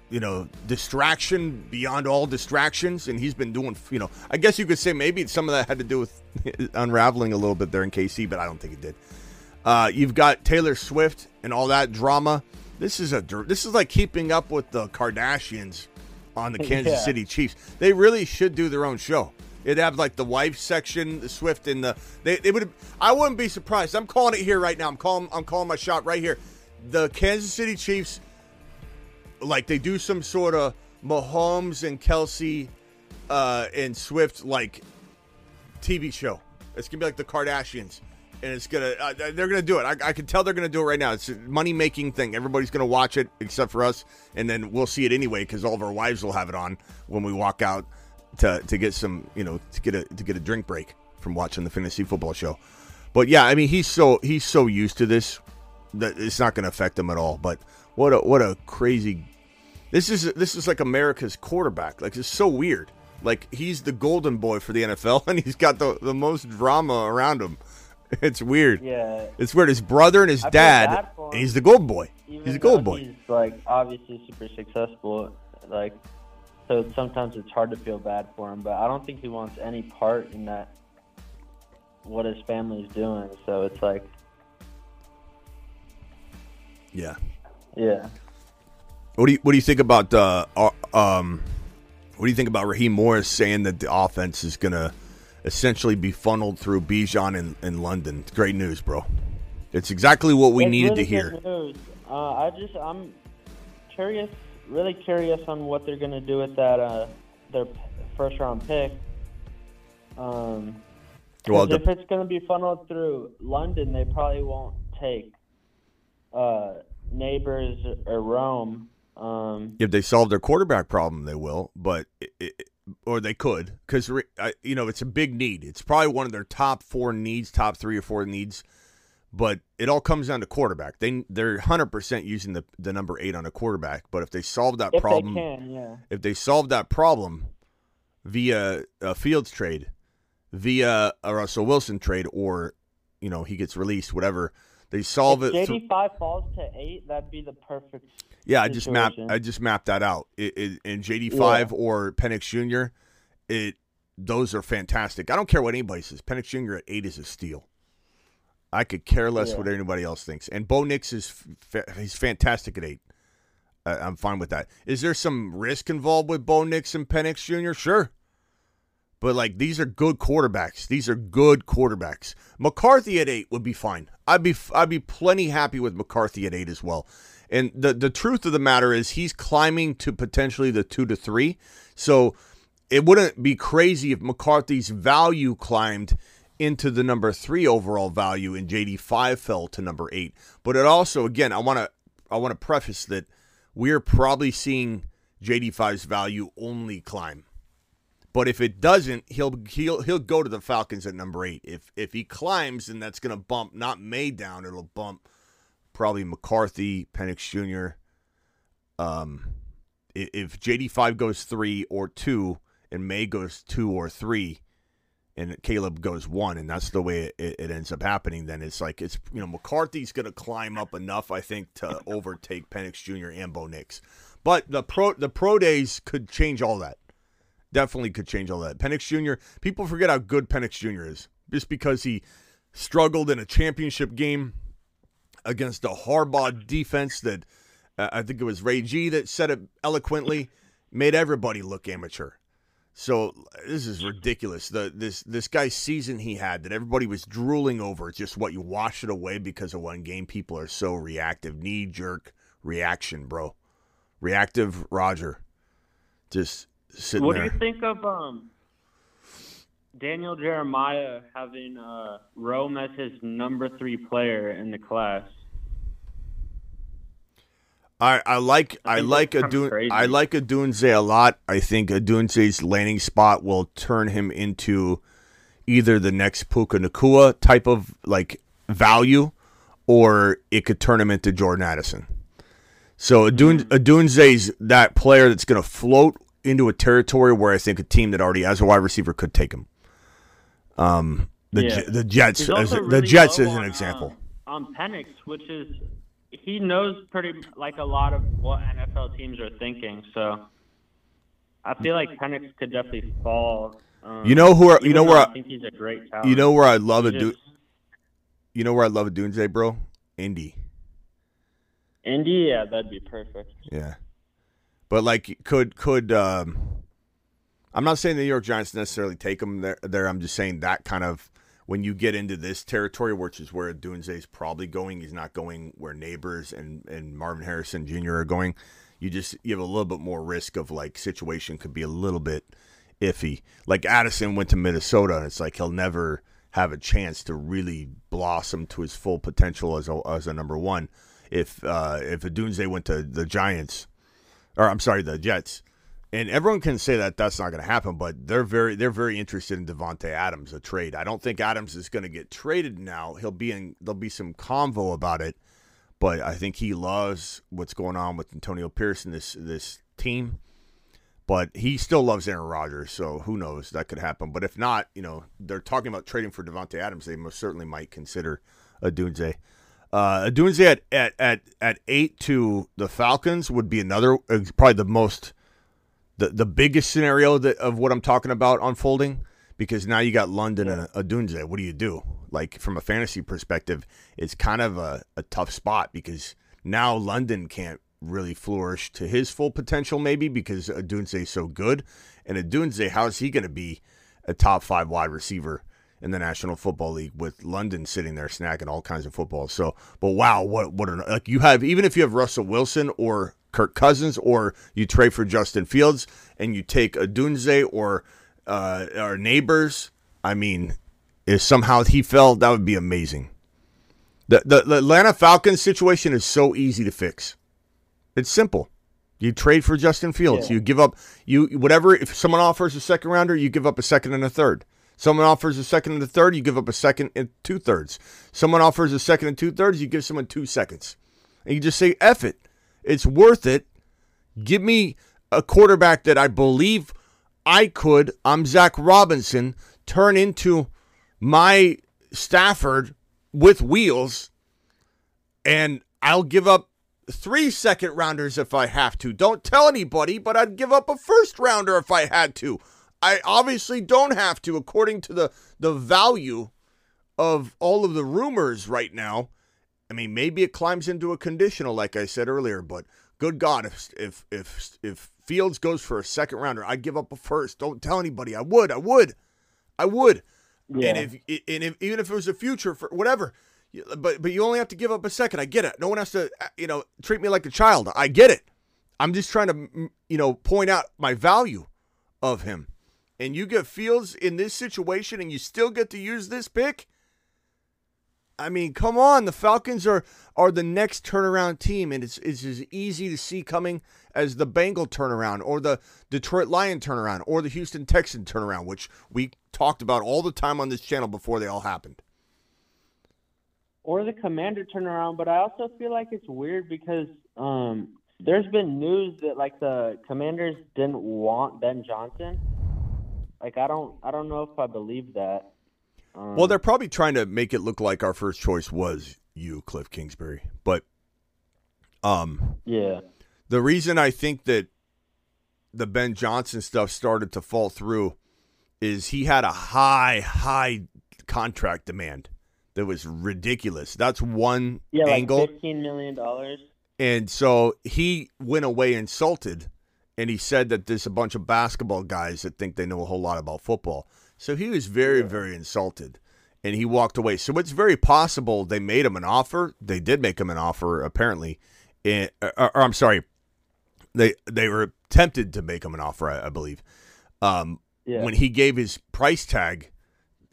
you know, distraction beyond all distractions, and he's been doing, you know, I guess you could say maybe some of that had to do with unraveling a little bit there in KC, but I don't think it did. Uh, you've got Taylor Swift and all that drama. This is a this is like keeping up with the Kardashians on the Kansas Yeah. City Chiefs. They really should do their own show. It'd have like the wife section, the Swift, and the they, they would. I wouldn't be surprised. I'm calling it here right now. I'm calling. I'm calling my shot right here. The Kansas City Chiefs, like they do some sort of Mahomes and Kelce uh, and Swift like TV show. It's gonna be like the Kardashians, and it's gonna uh, they're gonna do it. I, I can tell they're gonna do it right now. It's a money making thing. Everybody's gonna watch it except for us, and then we'll see it anyway because all of our wives will have it on when we walk out to to get some you know to get a to get a drink break from watching the fantasy football show. But yeah, I mean he's so he's so used to this that it's not going to affect him at all. But what a what a crazy this is this is like America's quarterback. Like it's so weird. Like he's the golden boy for the NFL, and he's got the the most drama around him. It's weird. Yeah. It's weird. His brother and his I dad, bad for him. and he's the gold boy. Even He's a gold boy. He's like obviously super successful, like so sometimes it's hard to feel bad for him. But I don't think he wants any part in that. What his family's doing, so it's like, Yeah. yeah, What do you What do you think about uh, uh, um, What do you think about Raheem Morris saying that the offense is going to essentially be funneled through Bijan in, in London? It's great news, bro. It's exactly what we It's needed really to hear. Uh, I just I'm curious, really curious on what they're gonna do with that uh, their first round pick. Um, Well, the- if it's gonna be funneled through London, they probably won't take uh, Nabers or Rome. Um, If they solve their quarterback problem, they will. But it, it, or they could because you know it's a big need. It's probably one of their top four needs, top three or four needs. But it all comes down to quarterback. They they're hundred percent using the the number eight on a quarterback. But if they solve that if problem, they can, yeah. if they solve that problem via a Fields trade, via a Russell Wilson trade, or you know he gets released, whatever, they solve if it. JD through- five falls to eight, that'd be the perfect. yeah, I just mapped. I just mapped that out. It, it, in JD five or Penix Jr. It those are fantastic. I don't care what anybody says. Penix Jr. at eight is a steal. I could care less Yeah. what anybody else thinks. And Bo Nix is fa- he's fantastic at eight. Uh, I'm fine with that. Is there some risk involved with Bo Nix and Penix Jr.? Sure. But like these are good quarterbacks. These are good quarterbacks. McCarthy at eight would be fine. I'd be I'd be plenty happy with McCarthy at eight as well. And the the truth of the matter is he's climbing to potentially the two to three. So it wouldn't be crazy if McCarthy's value climbed into the number three overall value and JD five fell to number eight. But it also again I want to I want to preface that we're probably seeing JD 5's value only climb. But if it doesn't, he'll he'll he'll go to the Falcons at number eight. If if he climbs, then that's going to bump not Maye down. It'll bump probably McCarthy, Penix Jr. Um, if JD five goes three or two, and Maye goes two or three, and Caleb goes one, and that's the way it, it ends up happening. Then it's like it's you know McCarthy's going to climb up enough, I think, to overtake Penix Jr. and Bo Nix. But the pro the pro days could change all that definitely could change all that. Penix Jr. People forget how good Penix Jr. is just because he struggled in a championship game against a Harbaugh defense that uh, I think it was Ray G that said it eloquently, made everybody look amateur. So this is ridiculous. The this this guy's season he had that everybody was drooling over. It's just what you wash it away because of one game. People are so reactive, knee jerk reaction, bro. Reactive Roger. Just sitting What there. do you think of um, Daniel Jeremiah having uh, Rome as his number three player in the class? I, I like I, think like Adun crazy. I like Odunze a lot. I think Odunze's landing spot will turn him into either the next Puka Nacua type of like value, or it could turn him into Jordan Addison. So Adun Mm. Odunze's that player that's going to float into a territory where I think a team that already has a wide receiver could take him. Um, the Yeah. J- the Jets as, also the Jets is an on, example. Uh, on Penix, which is he knows pretty like a lot of what NFL teams are thinking. So I feel like Penix could definitely fall. Um, You know who are- you know where I I- think he's a great talent. You know where I love a He du- You know where I love Odunze, bro? Indy. Indy, yeah, that'd be perfect. Yeah. But like could could um I'm not saying the New York Giants necessarily take him there there. I'm just saying that kind of when you get into this territory, which is where Odunze's probably going, he's not going where Nabers and, and Marvin Harrison Jr. are going. You just you have a little bit more risk of like situation could be a little bit iffy. Like Addison went to Minnesota and it's like he'll never have a chance to really blossom to his full potential as a as a number one. If uh if Odunze went to the Giants or I'm sorry, the Jets. And everyone can say that that's not going to happen, but they're very they're very interested in Davante Adams a trade. I don't think Adams is going to get traded now. He'll be in there'll be some convo about it, but I think he loves what's going on with Antonio Pierce and this this team. But he still loves Aaron Rodgers, so who knows that could happen. But if not, you know they're talking about trading for Davante Adams. They most certainly might consider Odunze. Uh, Odunze at, at at at eight to the Falcons would be another probably the most the the biggest scenario that of what I'm talking about unfolding because now you got London and a, a What do you do? Like from a fantasy perspective, it's kind of a, a tough spot because now London can't really flourish to his full potential, maybe because Odunze is so good. And Odunze, how's he going to be a top five wide receiver in the National Football League with London sitting there snacking all kinds of football? So, but wow, what what an, like you have even if you have Russell Wilson or Kirk Cousins or you trade for Justin Fields and you take Odunze or uh, our Nabers, I mean, if somehow he fell, that would be amazing. The, the the Atlanta Falcons situation is so easy to fix. It's simple. You trade for Justin Fields. Yeah. You give up you whatever. If someone offers a second rounder, you give up a second and a third. Someone offers a second and a third, you give up a second and two thirds. Someone offers a second and two thirds, you give someone two seconds. And you just say, F it. It's worth it. Give me a quarterback that I believe I could, I'm Zac Robinson, turn into my Stafford with wheels, and I'll give up three second rounders if I have to. Don't tell anybody, but I'd give up a first rounder if I had to. I obviously don't have to, according to the, the value of all of the rumors right now. I mean, maybe it climbs into a conditional, like I said earlier, but good God, if if if if Fields goes for a second rounder, I'd give up a first. Don't tell anybody. I would. I would. I would. Yeah. And if and if even if it was a future for whatever, but but you only have to give up a second. I get it. No one has to uh, you know treat me like a child. I get it. I'm just trying to you know point out my value of him. And you get Fields in this situation, and you still get to use this pick. I mean, come on. The Falcons are are the next turnaround team, and it's it's as easy to see coming as the Bengal turnaround, or the Detroit Lion turnaround, or the Houston Texan turnaround, which we talked about all the time on this channel before they all happened. or the commander turnaround, but I also feel like it's weird because um, there's been news that like the commanders didn't want Ben Johnson. Like I don't I don't know if I believe that. Um, Well, they're probably trying to make it look like our first choice was you, Cliff Kingsbury, but um, yeah. the reason I think that the Ben Johnson stuff started to fall through is he had a high, high contract demand that was ridiculous. That's one Yeah, like fifteen million dollars. And so he went away insulted and he said that there's a bunch of basketball guys that think they know a whole lot about football. So he was very, very insulted and he walked away. So it's very possible they made him an offer. They did make him an offer, apparently. And, or, or I'm sorry, they they were tempted to make him an offer, I, I believe. Um, Yeah. When he gave his price tag,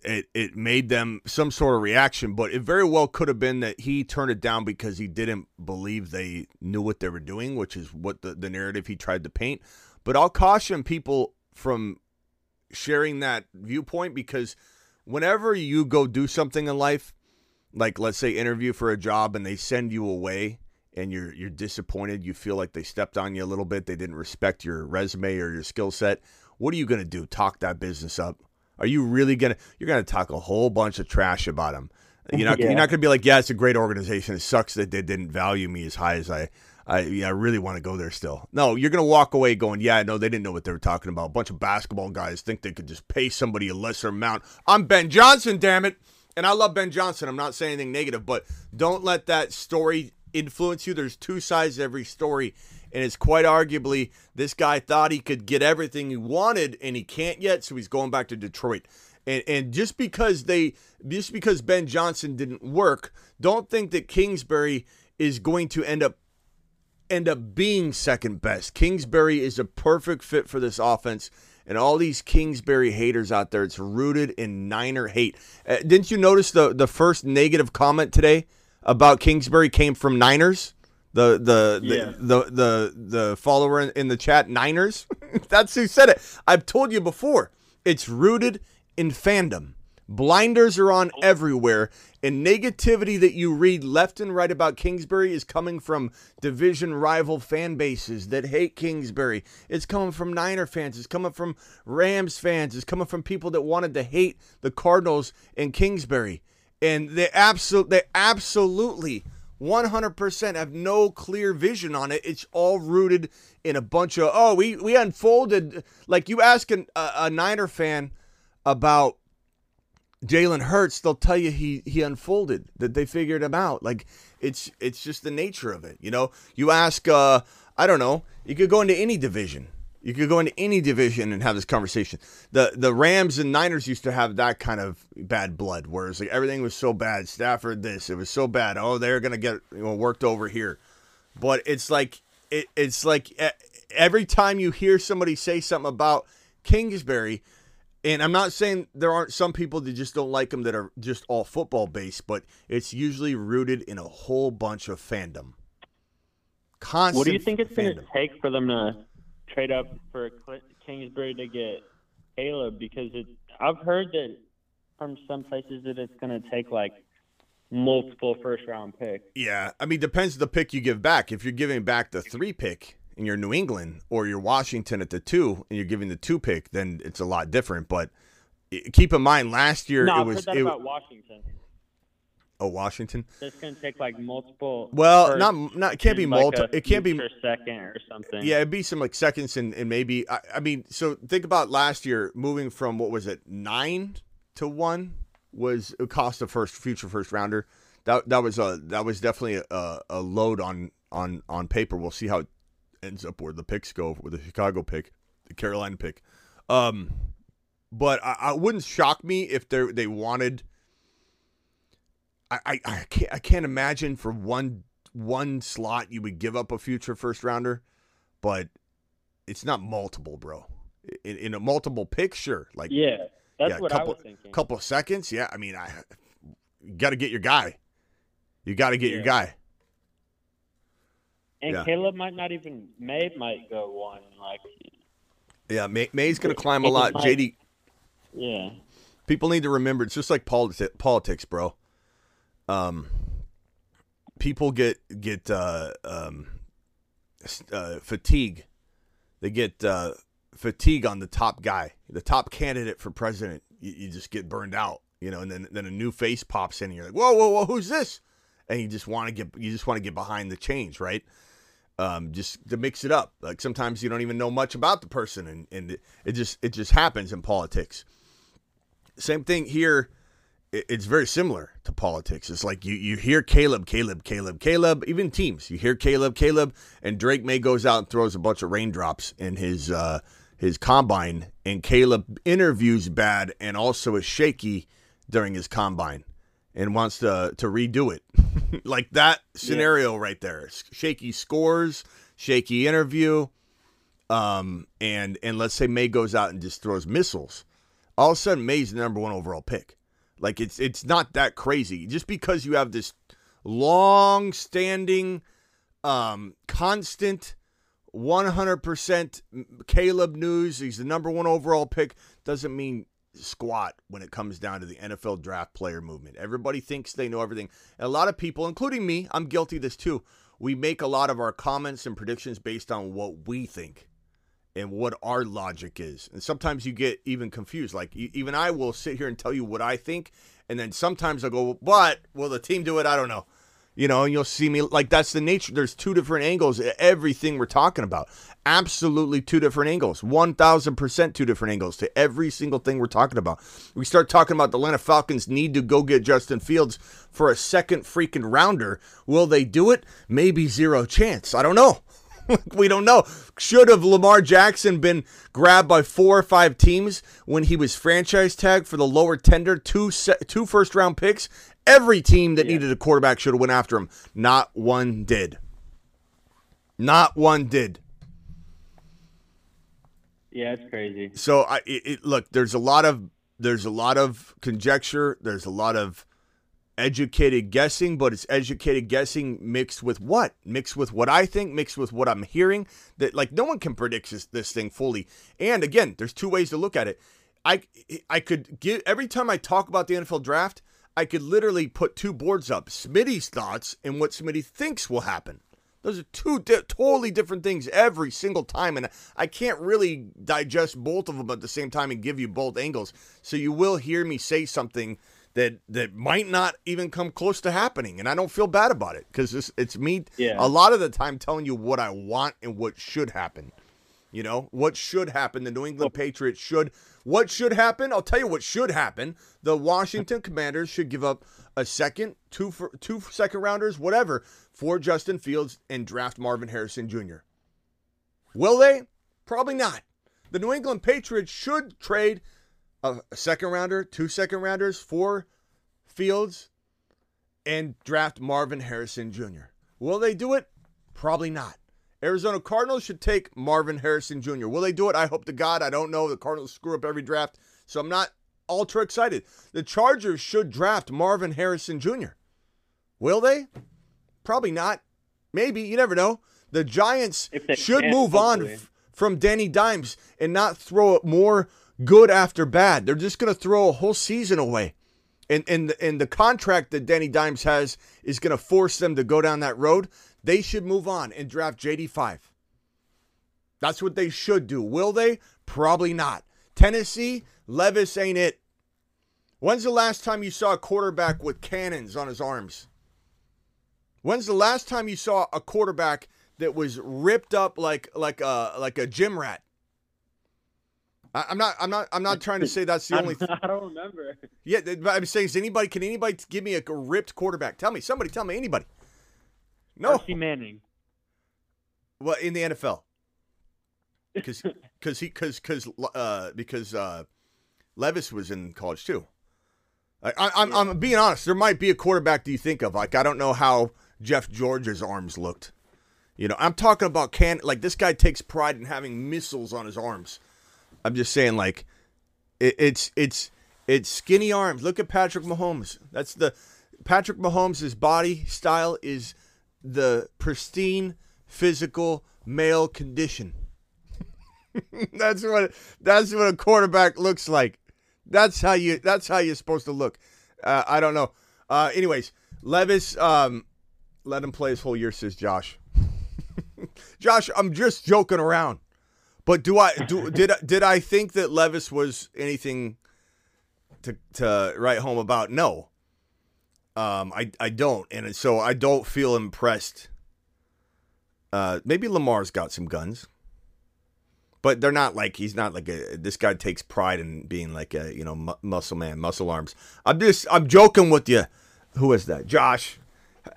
it, it made them some sort of reaction, but it very well could have been that he turned it down because he didn't believe they knew what they were doing, which is what the, the narrative he tried to paint. But I'll caution people from sharing that viewpoint because whenever you go do something in life, like let's say interview for a job and they send you away and you're you're disappointed, you feel like they stepped on you a little bit, they didn't respect your resume or your skill set, what are you going to do? Talk that business up? Are you really going to you're to talk a whole bunch of trash about them? You're not Yeah. you're not to be like, yeah, it's a great organization. It sucks that they didn't value me as high as I. I yeah, I really want to go there still. No, you're going to walk away going, yeah, no, they didn't know what they were talking about. A bunch of basketball guys think they could just pay somebody a lesser amount. I'm Ben Johnson, damn it. And I love Ben Johnson. I'm not saying anything negative, but don't let that story influence you. There's two sides to every story. And it's quite arguably this guy thought he could get everything he wanted and he can't yet, so he's going back to Detroit. And and just because they just because Ben Johnson didn't work, don't think that Kingsbury is going to end up end up being second best. Kingsbury is a perfect fit for this offense. And all these Kingsbury haters out there, it's rooted in Niner hate. Uh, didn't you notice the the first negative comment today about Kingsbury came from Niners? The the Yeah. the, the the the follower in, in the chat, Niners. That's who said it. I've told you before. It's rooted in fandom. Blinders are on everywhere, and negativity that you read left and right about Kingsbury is coming from division rival fan bases that hate Kingsbury. It's coming from Niner fans. It's coming from Rams fans. It's coming from people that wanted to hate the Cardinals and Kingsbury, and they absolute they absolutely 100% have no clear vision on it. It's all rooted in a bunch of oh we we unfolded like you ask an, a, a Niner fan about Jalen Hurts, they'll tell you he he unfolded that they figured him out. Like it's it's just the nature of it. You know, you ask uh I don't know, you could go into any division. You could go into any division and have this conversation. The the Rams and Niners used to have that kind of bad blood, whereas like everything was so bad. Stafford, this it was so bad. Oh, they're gonna get you know, worked over here. But it's like it, it's like every time you hear somebody say something about Kingsbury, and I'm not saying there aren't some people that just don't like him that are just all football based, but it's usually rooted in a whole bunch of fandom. Constant What do you think it's going to take for them to trade up for Kingsbury to get Caleb? Because it, I've heard that from some places that it's going to take like multiple first round picks. Yeah, I mean, depends the pick you give back. If you're giving back the three pick and you're New England, or you're Washington at the two and you're giving the two pick, then it's a lot different. But eh, keep in mind, last year No, it was it, about Washington. Oh Washington. Going to take like multiple. Well, not not it can't be like, multi. It can't be second or something. Yeah, it'd be some like seconds and, and maybe I, I mean, so think about last year moving from what was it nine to one was a cost of first future first rounder. That that was a that was definitely a, a load on on on paper. We'll see how it ends up where the picks go with the Chicago pick, the Carolina pick. Um, but I, I wouldn't shock me if they they wanted. I, I, I can't I can't imagine for one one slot you would give up a future first rounder but it's not multiple, bro. In, in a multiple picture. Like Yeah, that's yeah, what couple, I was thinking. Couple of seconds, yeah. I mean, I got to get your guy. You got to get your guy. and yeah. Caleb might not even. Maye might go one. Like, Yeah, Maye, Maye's going to climb a lot. might- JD, yeah. people need to remember it's just like politi- politics, bro. Um, people get get uh, um, uh, fatigue. They get uh, fatigue on the top guy, the top candidate for president. You, you just get burned out, you know, and then then a new face pops in, and you're like, whoa, whoa, whoa, who's this? And you just want to get you just want to get behind the change, right? Um, just to mix it up. Like sometimes you don't even know much about the person, and and it, it just it just happens in politics. Same thing here. It- It's very similar to politics. It's like you, you hear Caleb, Caleb, Caleb, Caleb, even teams. You hear Caleb, Caleb, and Drake Maye goes out and throws a bunch of raindrops in his uh, his combine, and Caleb interviews bad and also is shaky during his combine and wants to to redo it. like that scenario right there. Shaky scores, shaky interview, um, and and let's say Maye goes out and just throws missiles. All of a sudden, Maye's the number one overall pick. Like it's it's not that crazy. Just because you have this long standing, um, constant, one hundred percent Caleb news. He's the number one overall pick. Doesn't mean squat when it comes down to the NFL draft player movement. Everybody thinks they know everything. And a lot of people, including me, I'm guilty this too. We make a lot of our comments and predictions based on what we think and what our logic is. And sometimes you get even confused. Like even I will sit here and tell you what I think, And then sometimes I'll go, but will the team do it? I don't know. You know, and you'll see me like that's the nature. There's two different angles. Everything we're talking about, absolutely two different angles. One thousand percent two different angles to every single thing we're talking about. We start talking about the Atlanta Falcons need to go get Justin Fields for a second freaking rounder. Will they do it? Maybe zero chance. I don't know. we don't know. Should have Lamar Jackson been grabbed by four or five teams when he was franchise tagged for the lower tender, two se- two first round picks? Every team that needed a quarterback should have went after him. Not one did. Not one did. Yeah, it's crazy. So I it, it, look. There's a lot of there's a lot of conjecture. There's a lot of educated guessing, but it's educated guessing mixed with what? Mixed with what I think, mixed with what I'm hearing. That like no one can predict this, this thing fully. And again, there's two ways to look at it. I I could give every time I talk about the NFL draft, I could literally put two boards up: Smitty's thoughts and what Smitty thinks will happen. Those are two di- totally different things every single time, and I can't really digest both of them at the same time and give you both angles. So you will hear me say something that that might not even come close to happening, and I don't feel bad about it because it's, it's me Yeah. a lot of the time telling you what I want and what should happen. You know what should happen? The New England Patriots should. What should happen? I'll tell you what should happen. The Washington Commanders should give up a second, two for two second rounders, whatever, for Justin Fields and draft Marvin Harrison Jr. Will they? Probably not. The New England Patriots should trade a, second rounder, two second rounders four Fields and draft Marvin Harrison Jr. Will they do it? Probably not. Arizona Cardinals should take Marvin Harrison Jr. Will they do it? I hope to God. I don't know. The Cardinals screw up every draft, so I'm not ultra excited. The Chargers should draft Marvin Harrison Jr. Will they? Probably not. Maybe. You never know. The Giants should can, move on f- from Danny Dimes and not throw up more good after bad. They're just going to throw a whole season away. And, and, and the contract that Danny Dimes has is going to force them to go down that road. They should move on and draft JD5. That's what they should do. Will they? Probably not. Tennessee, Levis ain't it. When's the last time you saw a quarterback with cannons on his arms? When's the last time you saw a quarterback that was ripped up like like a like a gym rat? I'm not I'm not I'm not trying to say that's the only. don't, I don't remember. Yeah, but I'm saying, is anybody? Can anybody give me a ripped quarterback? Tell me, somebody, tell me, anybody. No, Archie Manning. well, in the NFL, because because he because because uh because uh Levis was in college too. I, I, I'm I'm being honest. There might be a quarterback that you think of. Like I don't know how Jeff George's arms looked. You know, I'm talking about can like this guy takes pride in having missiles on his arms. I'm just saying, like it, it's it's it's skinny arms. Look at Patrick Mahomes. That's the Patrick Mahomes' body style is the pristine physical male condition. that's what that's what a quarterback looks like. That's how you that's how you're supposed to look. Uh, I don't know. Uh, anyways, Levis, um, let him play his whole year, says Josh. Josh, I'm just joking around. But do I do did I- did I think that Levis was anything to to write home about? No. Um, I I don't, and so I don't feel impressed. Uh, maybe Lamar's got some guns, but they're not like he's not like a. This guy takes pride in being like a you know mu- muscle man, muscle arms. I'm just I'm joking with you. Who is that, Josh?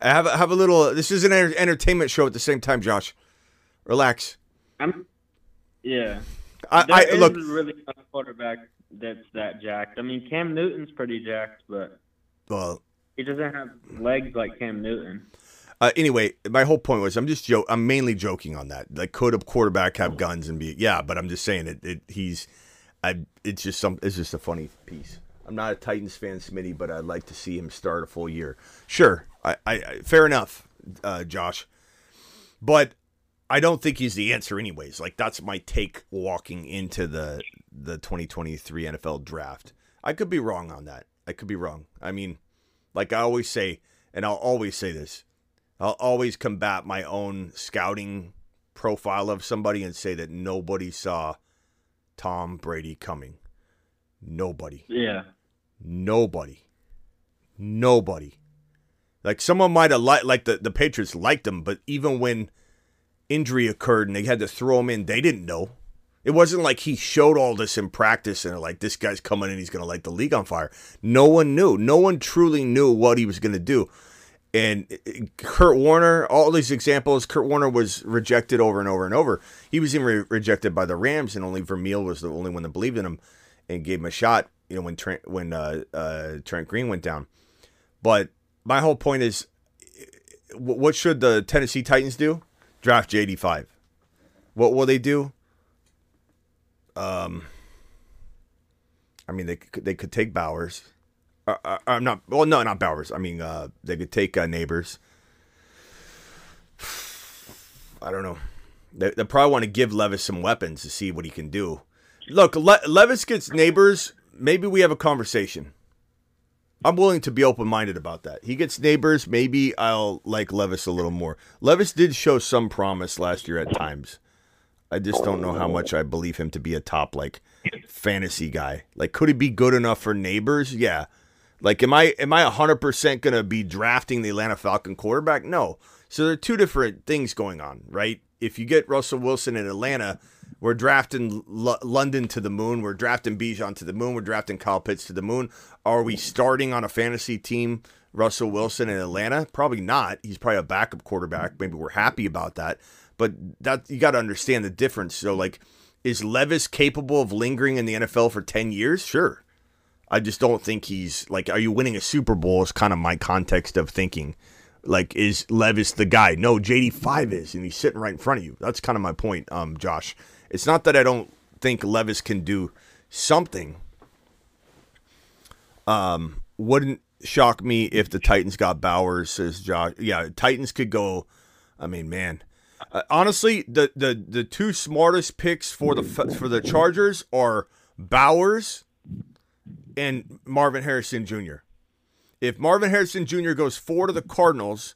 Have a- have a little. This is an enter- entertainment show at the same time, Josh. Relax. I'm. Yeah. I, There I is look. really not a quarterback that's that jacked. I mean, Cam Newton's pretty jacked, but Well, he doesn't have legs like Cam Newton. Uh, anyway, my whole point was I'm just jo- I'm mainly joking on that. Like, could a quarterback have guns and be? Yeah, but I'm just saying it. it he's, I. It's just some. It's just a funny piece. I'm not a Titans fan, Smitty, but I'd like to see him start a full year. Sure, I. I, I fair enough, uh, Josh. But I don't think he's the answer, anyways. Like that's my take walking into the the 2023 NFL draft. I could be wrong on that. I could be wrong. I mean, like I always say, and I'll always say this. I'll always combat my own scouting profile of somebody and say that nobody saw Tom Brady coming. Nobody. Yeah. Nobody. Nobody. Like someone might have liked, like the, the Patriots liked him, but even when injury occurred and they had to throw him in, they didn't know. It wasn't like he showed all this in practice and like this guy's coming in, he's going to light the league on fire. No one knew. No one truly knew what he was going to do. And uh, Kurt Warner, all these examples, Kurt Warner was rejected over and over and over. He was even re- rejected by the Rams, and only Vermeil was the only one that believed in him and gave him a shot. You know when Trent when uh, uh, Trent Green went down. But my whole point is, what should the Tennessee Titans do? Draft JD five. What will they do? Um, I mean they they could take Bowers. Uh, uh, I'm not. Well, no, not Bowers. I mean, uh, they could take uh, Nabers. I don't know. They, they probably want to give Levis some weapons to see what he can do. Look, Le- Levis gets Nabers. Maybe we have a conversation. I'm willing to be open minded about that. He gets Nabers. Maybe I'll like Levis a little more. Levis did show some promise last year at times. I just don't know how much I believe him to be a top like fantasy guy. Like, could he be good enough for Nabers? Yeah. Like, am I am I hundred percent gonna be drafting the Atlanta Falcon quarterback? No. So there are two different things going on, right? If you get Russell Wilson in Atlanta, we're drafting L- London to the moon. We're drafting Bijan to the moon. We're drafting Kyle Pitts to the moon. Are we starting on a fantasy team Russell Wilson in Atlanta? Probably not. He's probably a backup quarterback. Maybe we're happy about that. But that you got to understand the difference. So like, is Levis capable of lingering in the NFL for ten years? Sure. I just don't think he's like. Are you winning a Super Bowl? Is kind of my context of thinking. Like, is Levis the guy? No, JD five is, and he's sitting right in front of you. That's kind of my point, um, Josh. It's not that I don't think Levis can do something. Um, wouldn't shock me if the Titans got Bowers, says Josh. Yeah, Titans could go. I mean, man, uh, honestly, the the the two smartest picks for the for the Chargers are Bowers and Marvin Harrison Jr. If Marvin Harrison Jr. goes four to the Cardinals,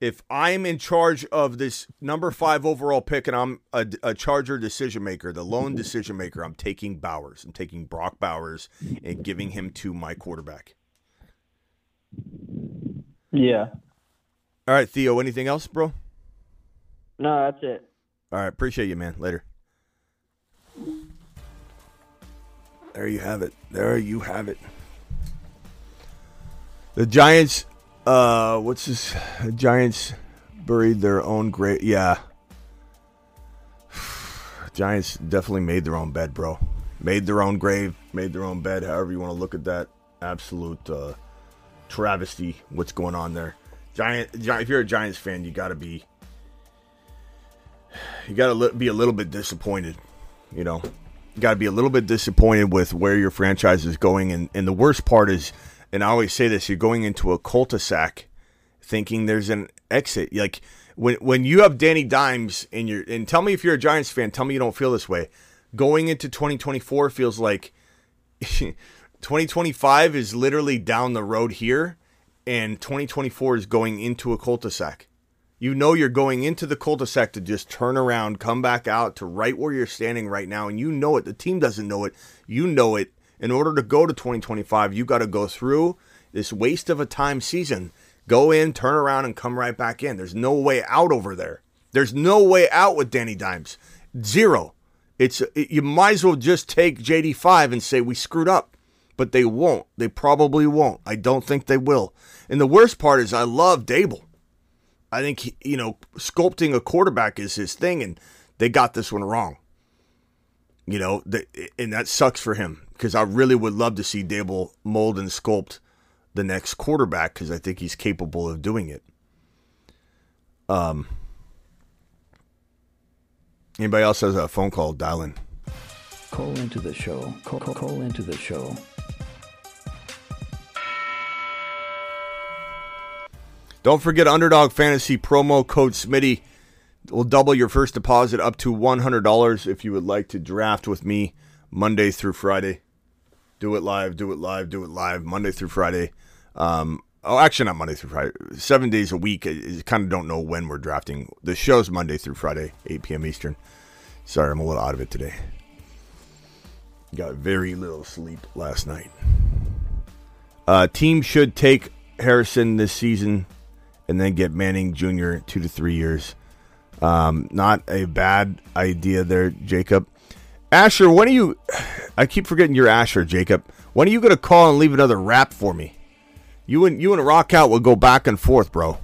if I'm in charge of this number five overall pick and I'm a, a Charger decision maker, the lone decision maker, I'm taking Bowers. I'm taking Brock Bowers and giving him to my quarterback. Yeah. All right, Theo, anything else, bro? No, that's it. All right, appreciate you, man. Later. There you have it. There you have it. The Giants, uh, what's this? Giants buried their own grave. Yeah. Giants definitely made their own bed, bro. Made their own grave, made their own bed, however you want to look at that. Absolute uh, travesty, what's going on there. Giant, if you're a Giants fan, you got to be you got to be a little bit disappointed. You know, you got to be a little bit disappointed with where your franchise is going. And, and the worst part is, and I always say this, you're going into a cul-de-sac thinking there's an exit. Like when when you have Danny Dimes in your and tell me if you're a Giants fan, tell me you don't feel this way. Going into 2024 feels like 2025 is literally down the road here and 2024 is going into a cul-de-sac. You know you're going into the cul-de-sac to just turn around, come back out to right where you're standing right now, and you know it. The team doesn't know it. You know it. In order to go to 2025, you got to go through this waste of a time season. Go in, turn around, and come right back in. There's no way out over there. There's no way out with Danny Dimes. Zero. It's it, you might as well just take JD5 and say we screwed up, but they won't. They probably won't. I don't think they will. And the worst part is I love Daboll. I think he, you know sculpting a quarterback is his thing, and they got this one wrong. You know, the, and that sucks for him because I really would love to see Daboll mold and sculpt the next quarterback because I think he's capable of doing it. Um, anybody else has a phone call? Dial in. Call into the show. Call, call, call into the show. Don't forget Underdog Fantasy promo code Smitty will double your first deposit up to $100 if you would like to draft with me Monday through Friday. Do it live, do it live, do it live, Monday through Friday. Um, oh, actually, not Monday through Friday. Seven days a week. I kind of don't know when we're drafting. The show's Monday through Friday, 8 p.m. Eastern. Sorry, I'm a little out of it today. Got very little sleep last night. Uh, team should take Harrison this season and then get Manning Jr. two to three years. Um, not a bad idea there, Jacob. Asher, when are you? I keep forgetting you're Asher, Jacob. When are you to call and leave another rap for me? You and you and Rock Out will go back and forth, bro.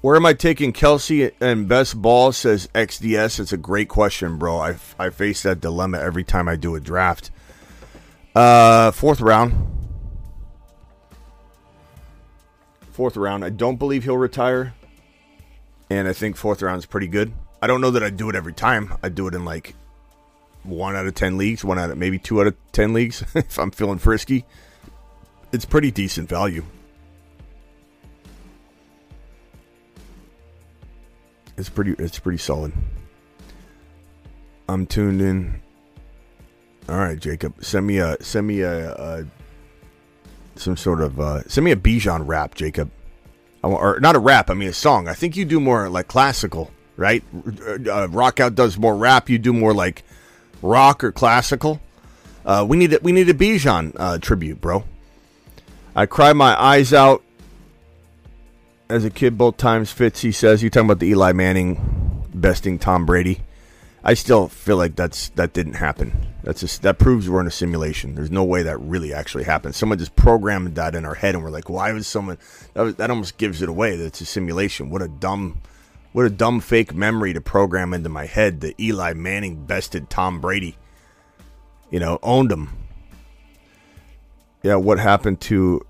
Where am I taking Kelce and best ball? Says XDS. It's a great question, bro. I, I face that dilemma every time I do a draft. Uh, fourth round. Fourth round. I don't believe he'll retire, and I think fourth round is pretty good. I don't know that I do it every time. I do it in like one out of ten leagues, one out of maybe two out of ten leagues if I'm feeling frisky. It's pretty decent value. It's pretty. It's pretty solid. I'm tuned in. All right, Jacob. Send me a send me a, a some sort of uh, send me a Bijan rap, Jacob. Or not a rap. I mean a song. I think you do more like classical, right? Uh, rock out does more rap. You do more like rock or classical. Uh, we need a, we need a Bijan uh, tribute, bro. I cry my eyes out as a kid both times. Fitz, he says. You talking about the Eli Manning besting Tom Brady? I still feel like that's that didn't happen. That's just that proves we're in a simulation. There's no way that really actually happened. Someone just programmed that in our head, and we're like, why was someone? That, was, that almost gives it away. That it's a simulation. What a dumb, what a dumb fake memory to program into my head that Eli Manning bested Tom Brady. You know, owned him. Yeah, what happened to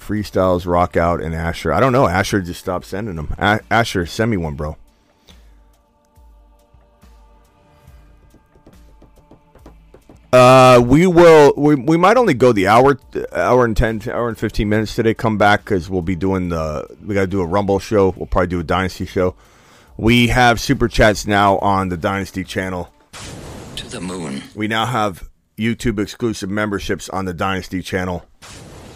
freestyles, rock out, and Asher? I don't know. Asher just stopped sending them. A- Asher, send me one, bro. Uh, we will. We, we might only go the hour, hour and ten, hour and fifteen minutes today. Come back because we'll be doing the. We got to do a Rumble show. We'll probably do a Dynasty show. We have super chats now on the Dynasty channel. To the moon. We now have YouTube exclusive memberships on the Dynasty channel.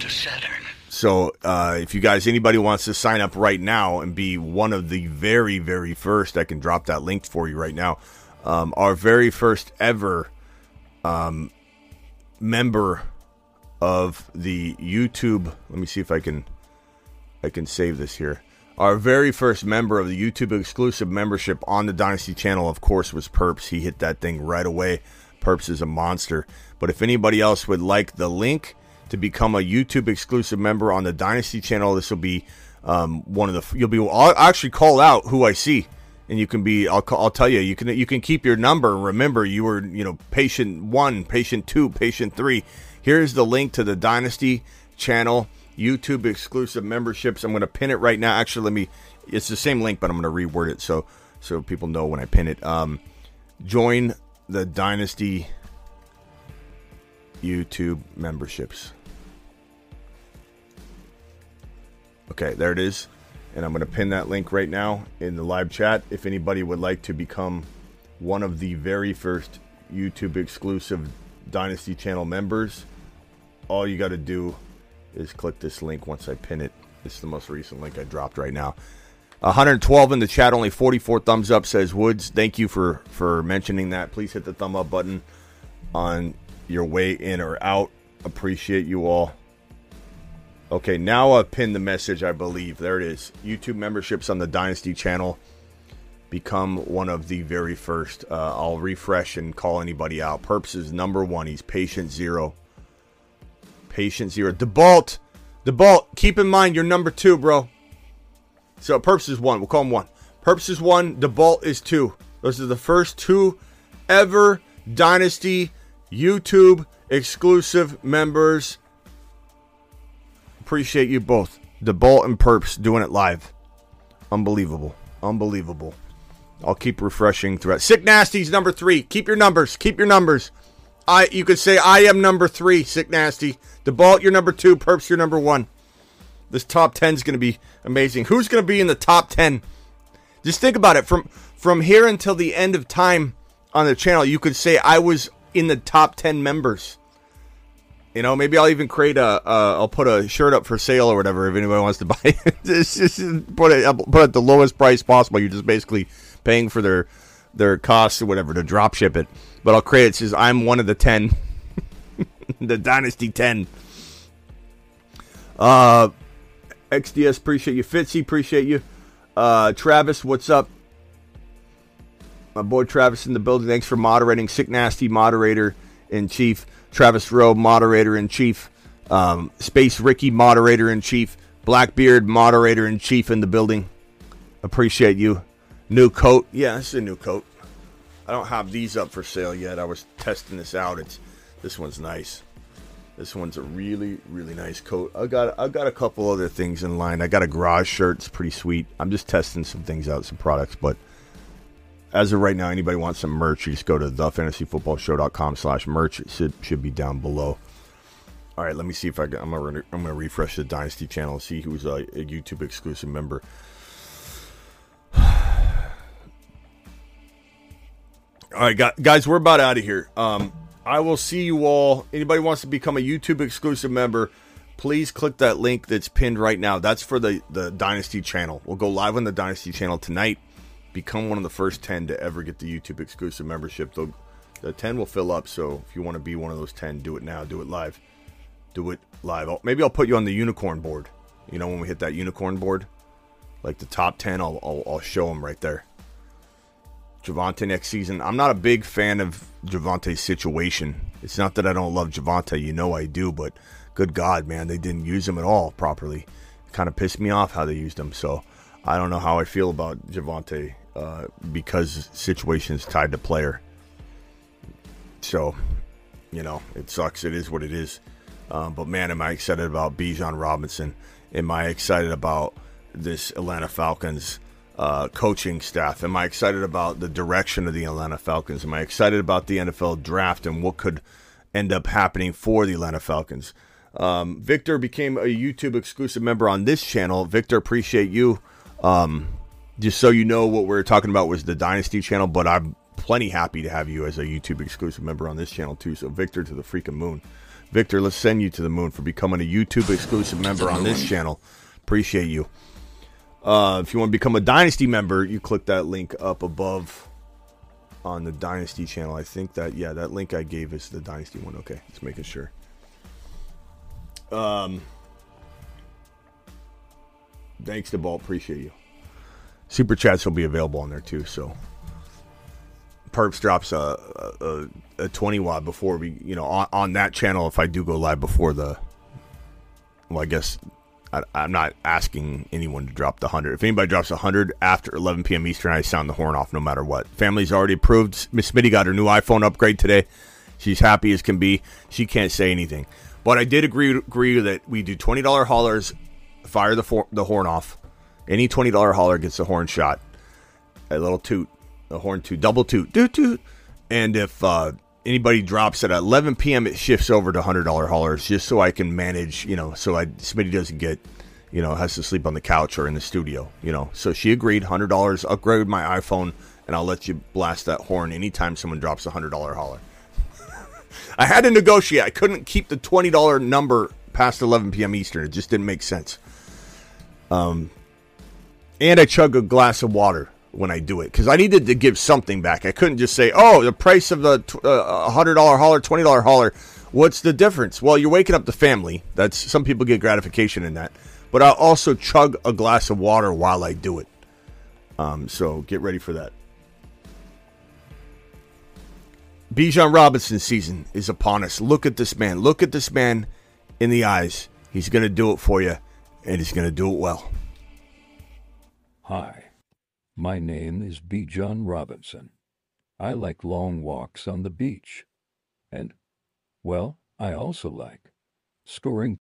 To Saturn. So, uh, if you guys, anybody wants to sign up right now and be one of the very, very first, I can drop that link for you right now. Um, our very first ever um, member of the YouTube. Let me see if I can I can save this here. Our very first member of the YouTube exclusive membership on the Dynasty channel, of course, was Perps. He hit that thing right away. Perps is a monster. But if anybody else would like the link to become a YouTube exclusive member on the Dynasty channel, this will be um, one of the. You'll be. I'll actually call out who I see and you can be I'll, I'll tell you you can you can keep your number remember you were you know patient 1 patient 2 patient 3 here's the link to the dynasty channel youtube exclusive memberships. I'm going to pin it right now. Actually let me it's the same link but i'm going to reword it so so people know when i pin it. Um join the dynasty youtube memberships. Okay there it is. And I'm going to pin that link right now in the live chat. If anybody would like to become one of the very first YouTube exclusive Dynasty channel members, all you got to do is click this link once I pin it. It's the most recent link I dropped right now. 112 in the chat, only 44 thumbs up says Woods. Thank you for for mentioning that. Please hit the thumb up button on your way in or out. Appreciate you all. Okay, now I've pinned the message, I believe. There it is. YouTube memberships on the Dynasty channel. Become one of the very first. Uh, I'll refresh and call anybody out. Perps is number one. He's patient zero. Patient zero. DeBalt. DeBalt, keep in mind you're number two, bro. So Perps is one. We'll call him one. Perps is one. DeBalt is two. Those are the first two ever Dynasty YouTube exclusive members appreciate you both. The Bolt and Perps doing it live. Unbelievable. Unbelievable. I'll keep refreshing throughout. Sick Nasty's number three. Keep your numbers. Keep your numbers. I you could say I am number three, Sick Nasty. The Bolt, you're number two, Perps, you're number one. This top ten is gonna be amazing. Who's gonna be in the top ten? Just think about it. From from here until the end of time on the channel, you could say I was in the top ten members. You know, maybe I'll even create a. Uh, I'll put a shirt up for sale or whatever if anybody wants to buy it. just, just put it put it at the lowest price possible. You're just basically paying for their their costs or whatever to drop ship it. But I'll create it says I'm one of the ten. the Dynasty 10. Uh, XDS, appreciate you. Fitzy, appreciate you. Uh, Travis, what's up? My boy Travis in the building. Thanks for moderating. Sick Nasty, moderator in chief. Travis Rowe, moderator in chief. Um, Space Ricky, moderator in chief. Blackbeard, moderator in chief in the building. Appreciate you. New coat. Yeah, is a new coat. I don't have these up for sale yet. I was testing this out. It's this one's nice. This one's a really, really nice coat. I got I got a couple other things in line. I got a garage shirt. It's pretty sweet. I'm just testing some things out, some products. But as of right now, anybody wants some merch, you just go to thefantasyfootballshow.com slash merch. It should, should be down below. All right, let me see if I can. I'm gonna gonna refresh the Dynasty channel and see who's a, a YouTube exclusive member. All right, guys, we're about out of here. Um, I will see you all. Anybody wants to become a YouTube exclusive member, please click that link that's pinned right now. That's for the the Dynasty channel. We'll go live on the Dynasty channel tonight. Become one of the first ten to ever get the YouTube exclusive membership. The, the ten will fill up, so if you want to be one of those ten, do it now. Do it live. Do it live. I'll, maybe I'll put you on the unicorn board. You know when we hit that unicorn board, like the top ten, I'll I'll, I'll show them right there. Javonte next season. I'm not a big fan of Javonte's situation. It's not that I don't love Javonte, you know I do, but good God, man, they didn't use him at all properly. Kind of pissed me off how they used him. So I don't know how I feel about Javonte uh, because situation is tied to player. So, you know, it sucks. It is what it is. Um, but man, am I excited about Bijan Robinson? Am I excited about this Atlanta Falcons? Uh, coaching staff? Am I excited about the direction of the Atlanta Falcons? Am I excited about the NFL draft and what could end up happening for the Atlanta Falcons? Um, Victor became a YouTube exclusive member on this channel. Victor, appreciate you. Um, just so you know, what we are talking about was the Dynasty channel, but I'm plenty happy to have you as a YouTube exclusive member on this channel too. So, Victor to the freaking moon. Victor, let's send you to the moon for becoming a YouTube exclusive member on this channel. Appreciate you. Uh, if you want to become a Dynasty member, you click that link up above on the Dynasty channel. I think that, yeah, that link I gave is the Dynasty one. Okay, just making sure. Um, thanks to Balt. Appreciate you. Super chats will be available on there too. So, Perps drops a, a, a 20 watt before we, you know, on, on that channel. If I do go live before the, well, I guess I, am not asking anyone to drop the 100. If anybody drops 100 after 11 p.m. Eastern, I sound the horn off no matter what. Family's already approved. Miss Smitty got her new iPhone upgrade today. She's happy as can be. She can't say anything. But I did agree agree that we do $20 haulers, fire the, for, the horn off. Any $20 hauler gets a horn shot. A little toot. A horn toot. Double toot. Toot toot. And if uh, anybody drops at 11 p.m., it shifts over to hundred dollar haulers just so I can manage, you know, so I Smitty doesn't get, you know, has to sleep on the couch or in the studio, you know. So she agreed, hundred dollars, upgrade my iPhone, and I'll let you blast that horn anytime someone drops a hundred dollar hauler. I had to negotiate. I couldn't keep the twenty dollar number past 11 p.m. Eastern. It just didn't make sense. Um, and I chug a glass of water when I do it because I needed to give something back. I couldn't just say, "Oh, the price of the uh, hundred dollar hauler, twenty dollar hauler." What's the difference? Well, you're waking up the family. That's some people get gratification in that, but I'll also chug a glass of water while I do it. Um, so get ready for that. Bijan Robinson season is upon us. Look at this man. Look at this man in the eyes. He's going to do it for you, and he's going to do it well. Hi. My name is Bijan Robinson. I like long walks on the beach. And, well, I also like scoring.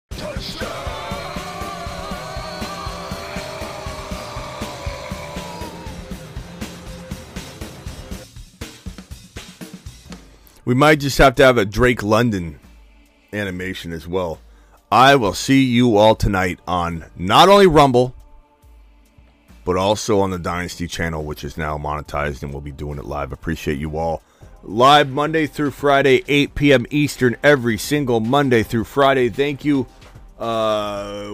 We might just have to have a Drake London animation as well. I will see you all tonight on not only Rumble, but also on the Dynasty channel, which is now monetized and we'll be doing it live. Appreciate you all. Live Monday through Friday, 8 p.m. Eastern, every single Monday through Friday. Thank you. Uh,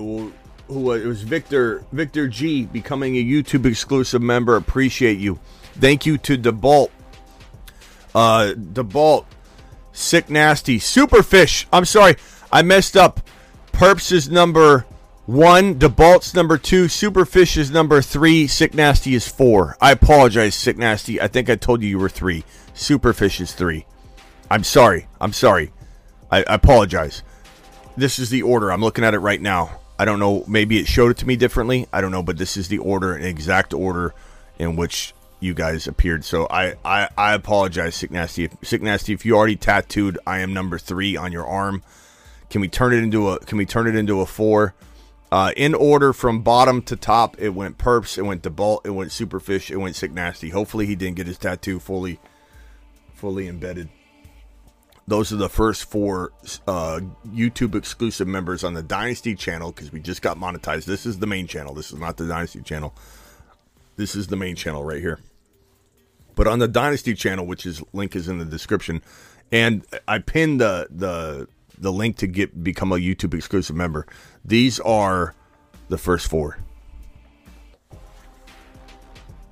who it was Victor Victor G becoming a YouTube exclusive member. Appreciate you. Thank you to DeBalt. Uh, DeBalt Sick Nasty. Superfish. I'm sorry. I messed up. Perps is number one. DeBalt's number two. Superfish is number three. Sick Nasty is four. I apologize, Sick Nasty. I think I told you you were three. Superfish is three. I'm sorry. I'm sorry. I, I apologize. This is the order. I'm looking at it right now. I don't know. Maybe it showed it to me differently. I don't know, but this is the order, an exact order in which you guys appeared. So I, I, I apologize, Sick Nasty. If, Sick Nasty, if you already tattooed, I am number three on your arm. Can we turn it into a? Can we turn it into a four? Uh, in order from bottom to top, it went Perps, it went DeBalt, it went Superfish, it went Sick Nasty. Hopefully, he didn't get his tattoo fully, fully embedded. Those are the first four uh, YouTube exclusive members on the Dynasty channel because we just got monetized. This is the main channel. This is not the Dynasty channel. This is the main channel right here. But on the Dynasty channel, which is link is in the description, and I pinned the the the link to get become a YouTube exclusive member. These are the first four.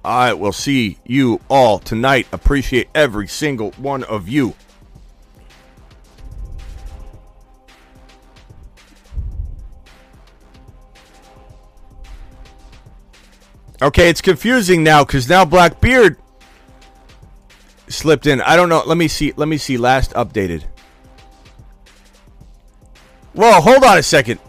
I will see you all tonight. Appreciate every single one of you. Okay, it's confusing now because now Blackbeard slipped in. I don't know. Let me see. Let me see. Last updated. Whoa, hold on a second.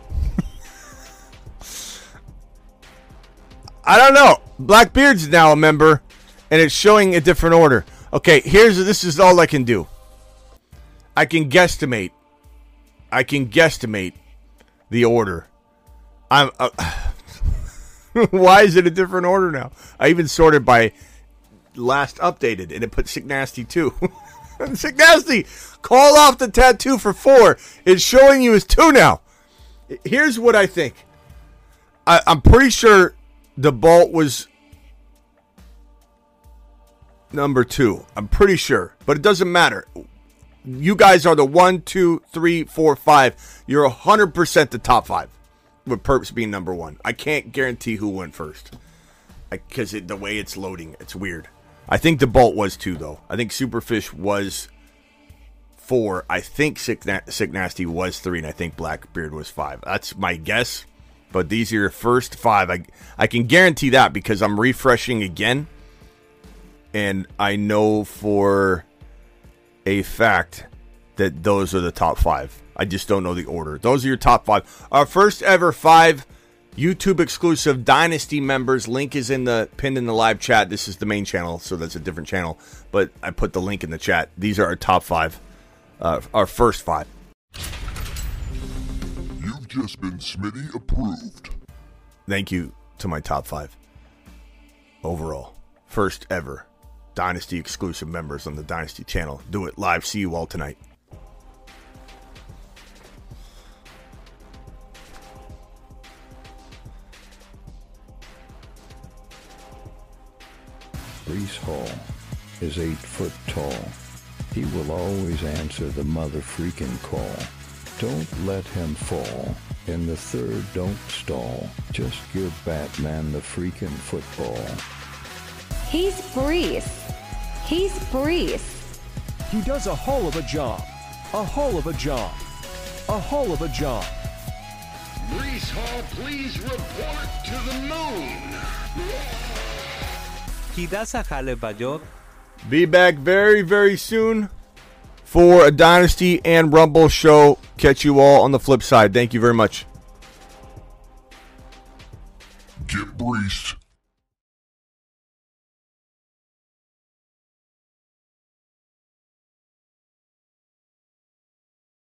I don't know. Blackbeard's now a member, and it's showing a different order. Okay, here's this is all I can do. I can guesstimate. I can guesstimate the order. I'm. Uh, why is it a different order now? I even sorted by last updated, and it put Sick Nasty too. Sick Nasty, call off the tattoo for four. It's showing you as two now. Here's what I think. I, I'm pretty sure the bolt was number two. I'm pretty sure, but it doesn't matter. You guys are the one, two, three, four, five. You're hundred percent the top five, with Perps being number one. I can't guarantee who went first because the way it's loading, it's weird. I think the bolt was two though. I think Superfish was four. I think Sick, Na- Sick Nasty was three, and I think Blackbeard was five. That's my guess. But these are your first five. I I can guarantee that because I'm refreshing again, and I know for a fact that those are the top five. I just don't know the order. Those are your top five. Our first ever five YouTube exclusive Dynasty members. Link is in the pinned in the live chat. This is the main channel, so that's a different channel. But I put the link in the chat. These are our top five, uh, our first five. You've just been Smitty approved. Thank you to my top five overall. First ever Dynasty exclusive members on the Dynasty channel. Do it live. See you all tonight. Breece Hall is eight foot tall. He will always answer the mother freaking call. Don't let him fall. In the third, don't stall. Just give Batman the freaking football. He's Breece. He's Breece. He does a whole of a job. A whole of a job. A whole of a job. Breece Hall, please report to the moon. He does a jale job. Be back very, very soon for a Dynasty and Rumble show. Catch you all on the flip side. Thank you very much. Get Breece.